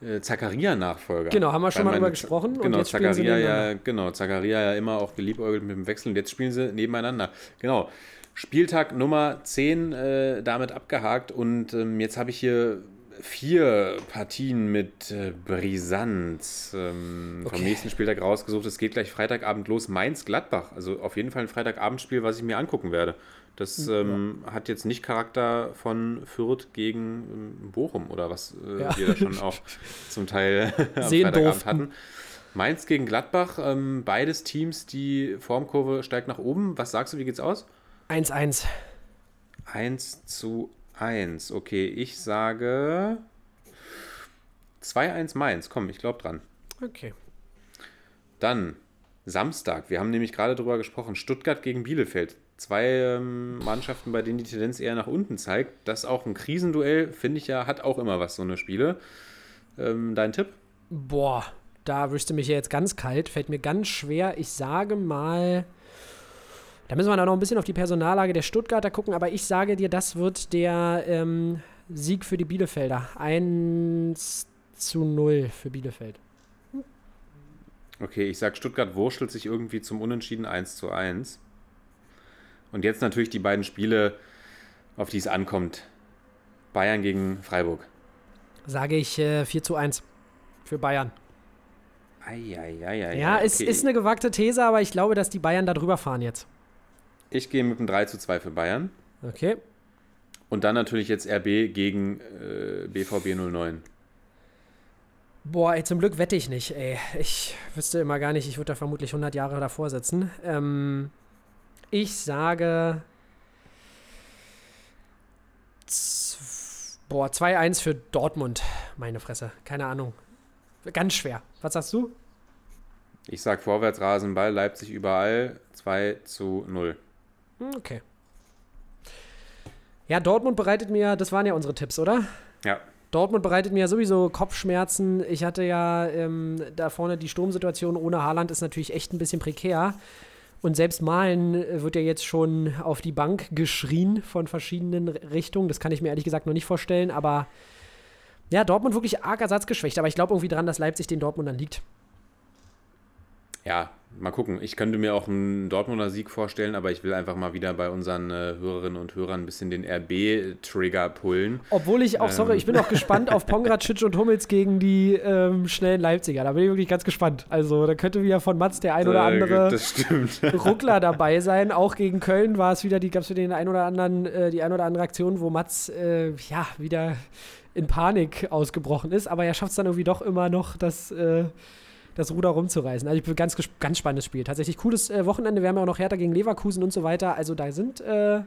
äh, Zakaria-Nachfolger. Genau, haben wir schon Weil mal drüber gesprochen und Genau, jetzt spielen sie Zakaria ja, genau, Zakaria ja immer auch geliebäugelt mit dem Wechsel und jetzt spielen sie nebeneinander. Genau. Spieltag Nummer 10 äh, damit abgehakt und ähm, jetzt habe ich hier vier Partien mit äh, Brisanz ähm, Okay. vom nächsten Spieltag rausgesucht. Es geht gleich Freitagabend los. Mainz-Gladbach. Also auf jeden Fall ein Freitagabendspiel, was ich mir angucken werde. Das ähm, hat jetzt nicht Charakter von Fürth gegen ähm, Bochum oder was äh, Ja. wir da schon auch zum Teil am Sehen Freitagabend hatten. Mainz gegen Gladbach, ähm, beides Teams, die Formkurve steigt nach oben. Was sagst du, wie geht's aus? 1-1. 1 zu 1. Okay, ich sage 2-1 Mainz. Komm, ich glaube dran. Okay. Dann Samstag. Wir haben nämlich gerade drüber gesprochen. Stuttgart gegen Bielefeld. Zwei ähm, Mannschaften, bei denen die Tendenz eher nach unten zeigt. Das ist auch ein Krisenduell, finde ich ja, hat auch immer was, so eine Spiele. Ähm, dein Tipp? Boah, da wüsste mich ja jetzt ganz kalt, fällt mir ganz schwer. Ich sage mal, da müssen wir dann noch ein bisschen auf die Personallage der Stuttgarter gucken, aber ich sage dir, das wird der ähm, Sieg für die Bielefelder. 1 zu 0 für Bielefeld. Okay, ich sag, Stuttgart wurschtelt sich irgendwie zum Unentschieden 1 zu 1. Und jetzt natürlich die beiden Spiele, auf die es ankommt. Bayern gegen Freiburg. Sage ich äh, 4 zu 1 für Bayern. Eieieiei. Ja, es okay. ist eine gewagte These, aber ich glaube, dass die Bayern da drüber fahren jetzt. Ich gehe mit einem 3 zu 2 für Bayern. Okay. Und dann natürlich jetzt RB gegen äh, BVB 09. Boah, ey, zum Glück wette ich nicht, ey. Ich wüsste immer gar nicht, ich würde da vermutlich 100 Jahre davor sitzen. Ähm, ich sage. Boah, 2-1 für Dortmund. Meine Fresse. Keine Ahnung. Ganz schwer. Was sagst du? Ich sag Vorwärtsrasen, Ball, Leipzig überall 2 zu 0. Hm, Okay. Ja, Dortmund bereitet mir, das waren ja unsere Tipps, oder? Ja, Dortmund bereitet mir sowieso Kopfschmerzen. Ich hatte ja ähm, da vorne die Sturmsituation ohne Haaland ist natürlich echt ein bisschen prekär. Und selbst Malen äh, wird ja jetzt schon auf die Bank geschrien von verschiedenen Richtungen. Das kann ich mir ehrlich gesagt noch nicht vorstellen. Aber ja, Dortmund wirklich arg ersatzgeschwächt. Aber ich glaube irgendwie dran, dass Leipzig den Dortmundern liegt. ja, mal gucken. Ich könnte mir auch einen Dortmunder Sieg vorstellen, aber ich will einfach mal wieder bei unseren äh, Hörerinnen und Hörern ein bisschen den RB-Trigger pullen. Obwohl ich auch, sorry, Ähm. ich bin auch gespannt auf Pongracic und Hummels gegen die ähm, schnellen Leipziger. Da bin ich wirklich ganz gespannt. Also da könnte wieder von Mats der ein oder Äh, andere. Stimmt. Ruckler dabei sein. Auch gegen Köln war es wieder, die gab es für den ein oder anderen, äh, die ein oder andere Aktion, wo Mats äh, ja wieder in Panik ausgebrochen ist, aber er schafft es dann irgendwie doch immer noch, das, äh, das Ruder rumzureißen. Also ich bin ganz, ganz spannendes Spiel. Tatsächlich cooles äh, Wochenende. Wir haben ja auch noch Hertha gegen Leverkusen und so weiter. Also da sind äh,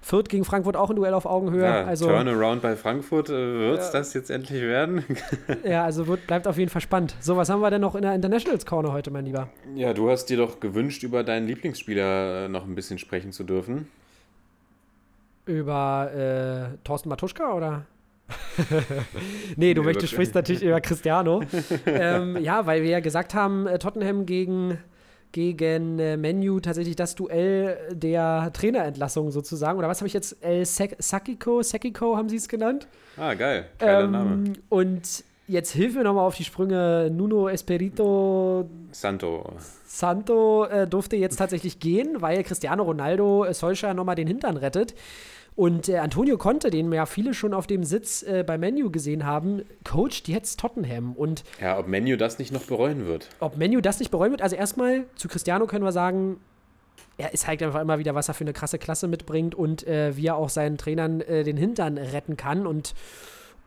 Fürth gegen Frankfurt auch ein Duell auf Augenhöhe. Ja, also Turnaround bei Frankfurt, äh, wird es Ja. das jetzt endlich werden? ja, also wird, bleibt auf jeden Fall spannend. So, was haben wir denn noch in der Internationals Corner heute, mein Lieber? Ja, du hast dir doch gewünscht, über deinen Lieblingsspieler äh, noch ein bisschen sprechen zu dürfen. Über äh, Thorsten Matuschka oder? nee, du Nee, möchtest sprichst natürlich über Cristiano. ähm, ja, weil wir ja gesagt haben, äh, Tottenham gegen, gegen äh, Menu tatsächlich das Duell der Trainerentlassung sozusagen. Oder was habe ich jetzt? El Sakiko, Sekiko haben sie es genannt. Ah, geil. Geiler Ähm, Name. Und jetzt hilf mir nochmal auf die Sprünge. Nuno Espirito Santo. Santo äh, durfte jetzt tatsächlich gehen, weil Cristiano Ronaldo äh, Solskjaer nochmal den Hintern rettet. Und äh, Antonio Conte, den ja viele schon auf dem Sitz äh, bei Menu gesehen haben, coacht jetzt Tottenham. Und Ja, ob Menu das nicht noch bereuen wird. ob Menu das nicht bereuen wird, also erstmal zu Cristiano können wir sagen, er zeigt einfach immer wieder, was er für eine krasse Klasse mitbringt und äh, wie er auch seinen Trainern äh, den Hintern retten kann. Und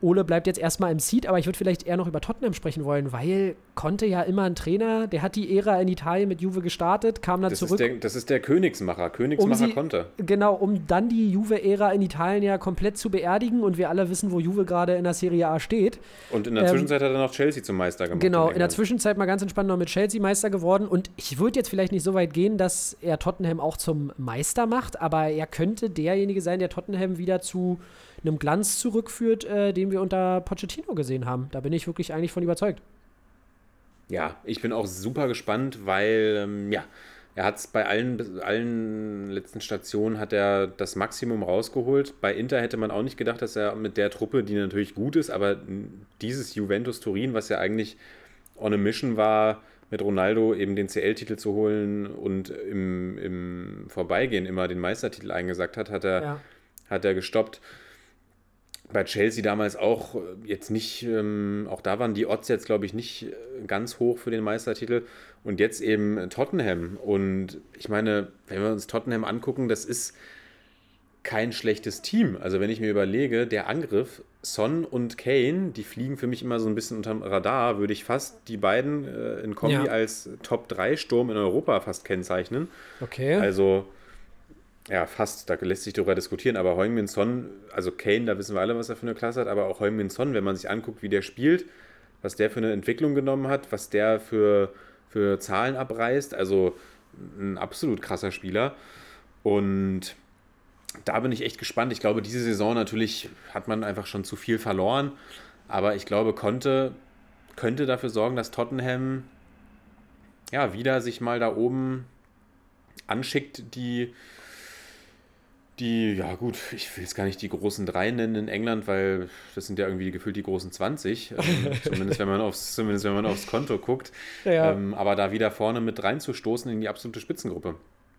Ole bleibt jetzt erstmal im Seat, aber ich würde vielleicht eher noch über Tottenham sprechen wollen, weil konnte ja immer ein Trainer, der hat die Ära in Italien mit Juve gestartet, kam dann Das zurück. ist, der, das ist der Königsmacher. Königsmacher sie- konnte. Genau, um dann die Juve-Ära in Italien ja komplett zu beerdigen und wir alle wissen, wo Juve gerade in der Serie A steht. Und in der Ähm, Zwischenzeit hat er noch Chelsea zum Meister gemacht. Genau, in der England. Zwischenzeit mal ganz entspannt noch mit Chelsea Meister geworden und ich würde jetzt vielleicht nicht so weit gehen, dass er Tottenham auch zum Meister macht, aber er könnte derjenige sein, der Tottenham wieder zu einem Glanz zurückführt, äh, den wir unter Pochettino gesehen haben. Da bin ich wirklich eigentlich von überzeugt. Ja, ich bin auch super gespannt, weil, ähm, ja, er hat es bei allen, allen letzten Stationen hat er das Maximum rausgeholt. Bei Inter hätte man auch nicht gedacht, dass er mit der Truppe, die natürlich gut ist, aber dieses Juventus Turin, was ja eigentlich on a mission war, mit Ronaldo eben den CL-Titel zu holen und im, im Vorbeigehen immer den Meistertitel eingesagt hat, hat er, Ja. hat er gestoppt. Bei Chelsea damals auch äh, jetzt nicht, ähm, auch da waren die Odds jetzt, glaube ich, nicht äh, ganz hoch für den Meistertitel. Und jetzt eben Tottenham. Und ich meine, wenn wir uns Tottenham angucken, das ist kein schlechtes Team. Also wenn ich mir überlege, der Angriff, Son und Kane, die fliegen für mich immer so ein bisschen unterm Radar, würde ich fast die beiden äh, in Kombi Ja. als Top-3-Sturm in Europa fast kennzeichnen. Okay. Also, ja, fast, da lässt sich darüber diskutieren, aber Heung-Min Son, also Kane, da wissen wir alle, was er für eine Klasse hat, aber auch Heung-Min Son, wenn man sich anguckt, wie der spielt, was der für eine Entwicklung genommen hat, was der für, für Zahlen abreißt, also ein absolut krasser Spieler. Und da bin ich echt gespannt. Ich glaube, diese Saison natürlich hat man einfach schon zu viel verloren, aber ich glaube, konnte, könnte dafür sorgen, dass Tottenham ja wieder sich mal da oben anschickt, die, die, ja gut, ich will jetzt gar nicht die großen drei nennen in England, weil das sind ja irgendwie gefühlt die großen 20, ähm, zumindest, wenn man aufs, zumindest wenn man aufs Konto guckt. Ja. Ähm, aber da wieder vorne mit reinzustoßen in die absolute Spitzengruppe.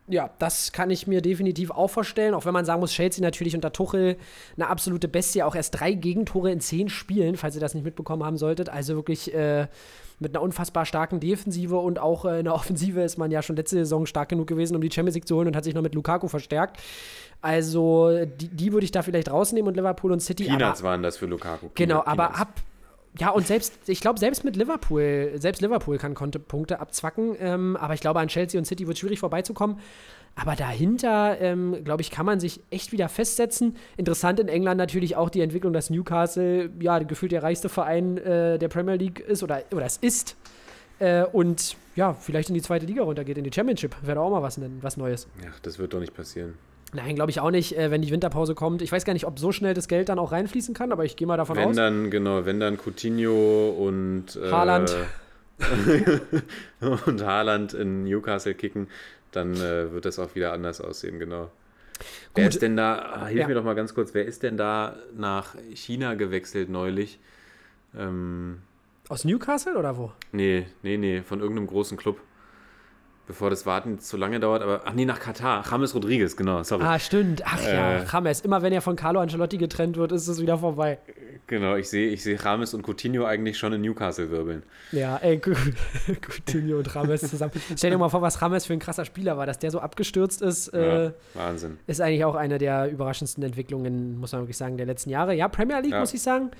Ja, das kann ich mir definitiv auch vorstellen. Auch wenn man sagen muss, Chelsea natürlich unter Tuchel eine absolute Bestie. Auch erst drei Gegentore in zehn Spielen, falls ihr das nicht mitbekommen haben solltet. Also wirklich äh, mit einer unfassbar starken Defensive und auch äh, in der Offensive ist man ja schon letzte Saison stark genug gewesen, um die Champions League zu holen und hat sich noch mit Lukaku verstärkt. Also die, die würde ich da vielleicht rausnehmen und Liverpool und City. Peanuts aber, waren das für Lukaku. Genau, Peanuts. aber ab. Ja, und selbst, ich glaube, selbst mit Liverpool, selbst Liverpool kann Konte Punkte abzwacken. Ähm, aber ich glaube, an Chelsea und City wird schwierig vorbeizukommen. Aber dahinter, ähm, glaube ich, kann man sich echt wieder festsetzen. Interessant in England natürlich auch die Entwicklung, dass Newcastle, ja, gefühlt der reichste Verein äh, der Premier League ist oder, oder es ist. Äh, und ja, vielleicht in die zweite Liga runtergeht, in die Championship. Wäre doch auch mal was, was Neues. Ja, das wird doch nicht passieren. Nein, glaube ich auch nicht, äh, wenn die Winterpause kommt. Ich weiß gar nicht, ob so schnell das Geld dann auch reinfließen kann, aber ich gehe mal davon Wenn aus. dann, genau, wenn dann Coutinho und äh, Haaland. und Haaland in Newcastle kicken, dann äh, wird das auch wieder anders aussehen, genau. Wer Gut. ist denn da, ah, hilf Ja. mir doch mal ganz kurz, wer ist denn da nach China gewechselt neulich? Ähm, Aus Newcastle oder wo? nee, nee, nee, von irgendeinem großen Club. Bevor das Warten zu lange dauert, aber, ach nee, nach Katar. James Rodriguez, genau, sorry. Ah, stimmt. Ach ja, Äh. James. Immer wenn er von Carlo Ancelotti getrennt wird, ist es wieder vorbei. Genau, ich sehe ich seh James und Coutinho eigentlich schon in Newcastle wirbeln. Ja, ey, Coutinho und James zusammen. Stell dir mal vor, was James für ein krasser Spieler war, dass der so abgestürzt ist. Äh, Ja, Wahnsinn. ist eigentlich auch eine der überraschendsten Entwicklungen, muss man wirklich sagen, der letzten Jahre. Ja, Premier League, Ja. muss ich sagen,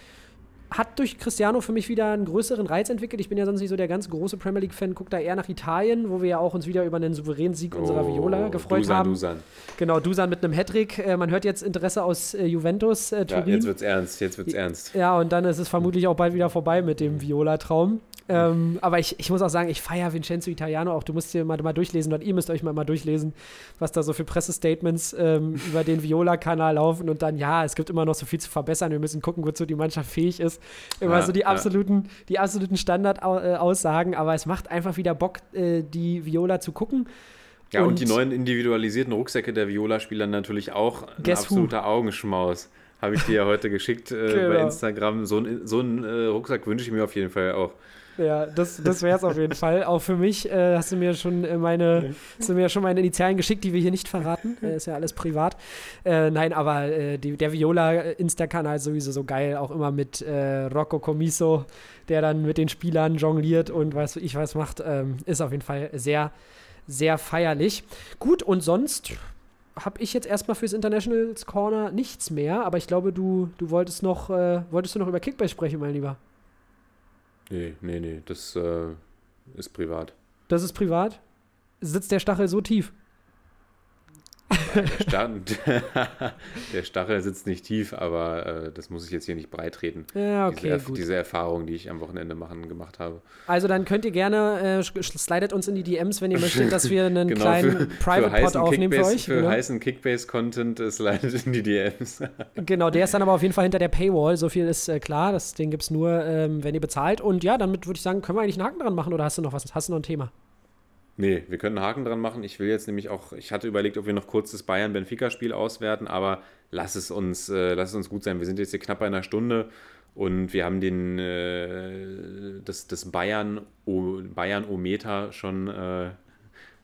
hat durch Cristiano für mich wieder einen größeren Reiz entwickelt. Ich bin ja sonst nicht so der ganz große Premier League-Fan. Guck da eher nach Italien, wo wir ja auch uns wieder über einen souveränen Sieg unserer Viola gefreut Oh, Dusan, haben. Dusan. Genau, Dusan mit einem Hattrick. Äh, man hört jetzt Interesse aus äh, Juventus, äh, Ja, Turin. jetzt wird's ernst, jetzt wird's ernst. Ja, und dann ist es vermutlich auch bald wieder vorbei mit dem Viola-Traum. Ähm, aber ich, ich muss auch sagen, ich feiere Vincenzo Italiano auch. Du musst dir mal, mal durchlesen und ihr müsst euch mal, mal durchlesen, was da so für Pressestatements ähm, über den Viola-Kanal laufen. Und dann, ja, es gibt immer noch so viel zu verbessern. Wir müssen gucken, wozu die Mannschaft fähig ist. Immer Ja, so die ja. absoluten, die absoluten Standardaussagen. Aber es macht einfach wieder Bock, äh, die Viola zu gucken. Ja, und, Und- die neuen individualisierten Rucksäcke der Viola-Spieler natürlich auch ein Guess who? absoluter Augenschmaus. Habe ich dir ja heute geschickt äh, bei Genau. Instagram. So ein, so ein äh, Rucksack wünsche ich mir auf jeden Fall auch. Ja, das, das wäre es auf jeden Fall. Auch für mich äh, hast du mir schon äh, meine, hast du mir schon meine Initialen geschickt, die wir hier nicht verraten. Äh, ist ja alles privat. Äh, nein, aber äh, die, der Viola-Insta-Kanal ist sowieso so geil, auch immer mit äh, Rocco Comiso, der dann mit den Spielern jongliert und weiß ich was macht. Ähm, ist auf jeden Fall sehr, sehr feierlich. Gut, und sonst habe ich jetzt erstmal fürs Internationals Corner nichts mehr, aber ich glaube, du, du wolltest noch, wolltest du noch über Kickbase sprechen, mein Lieber. Nee, nee, nee, das äh, ist privat. Das ist privat. Sitzt der Stachel so tief? Der, Sta der Stachel sitzt nicht tief, aber äh, das muss ich jetzt hier nicht breitreten. Ja, diese, okay, Erf gut. diese Erfahrung, die ich am Wochenende machen, gemacht habe. Also dann könnt ihr gerne, äh, slidet uns in die DMs, wenn ihr möchtet, dass wir einen Genau, kleinen Private-Pod aufnehmen für euch. Für genau. heißen Kickbase-Content es leidet in die DMs. genau, der ist dann aber auf jeden Fall hinter der Paywall, so viel ist äh, klar. Das, den gibt es nur, ähm, wenn ihr bezahlt. Und ja, damit würde ich sagen, können wir eigentlich einen Haken dran machen oder hast du noch was? Hast du noch ein Thema? Nee, wir können einen Haken dran machen. Ich will jetzt nämlich auch, ich hatte überlegt, ob wir noch kurz das Bayern-Benfica-Spiel auswerten, aber lass es uns, äh, lass es uns gut sein. Wir sind jetzt hier knapp bei einer Stunde und wir haben den, äh, das, das Bayern, Bayern-O-Meter schon, äh,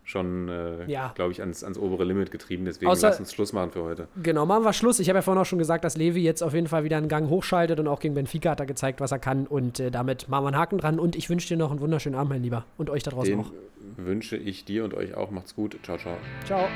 schon äh, Ja. glaube ich, ans, ans obere Limit getrieben. Deswegen Außer- lass uns Schluss machen für heute. Genau, machen wir Schluss. Ich habe ja vorhin auch schon gesagt, dass Levi jetzt auf jeden Fall wieder einen Gang hochschaltet und auch gegen Benfica hat er gezeigt, was er kann. Und äh, damit machen wir einen Haken dran. Und ich wünsche dir noch einen wunderschönen Abend, mein Lieber. Und euch da draußen Den auch. wünsche ich dir und euch auch. Macht's gut. Ciao, ciao. Ciao.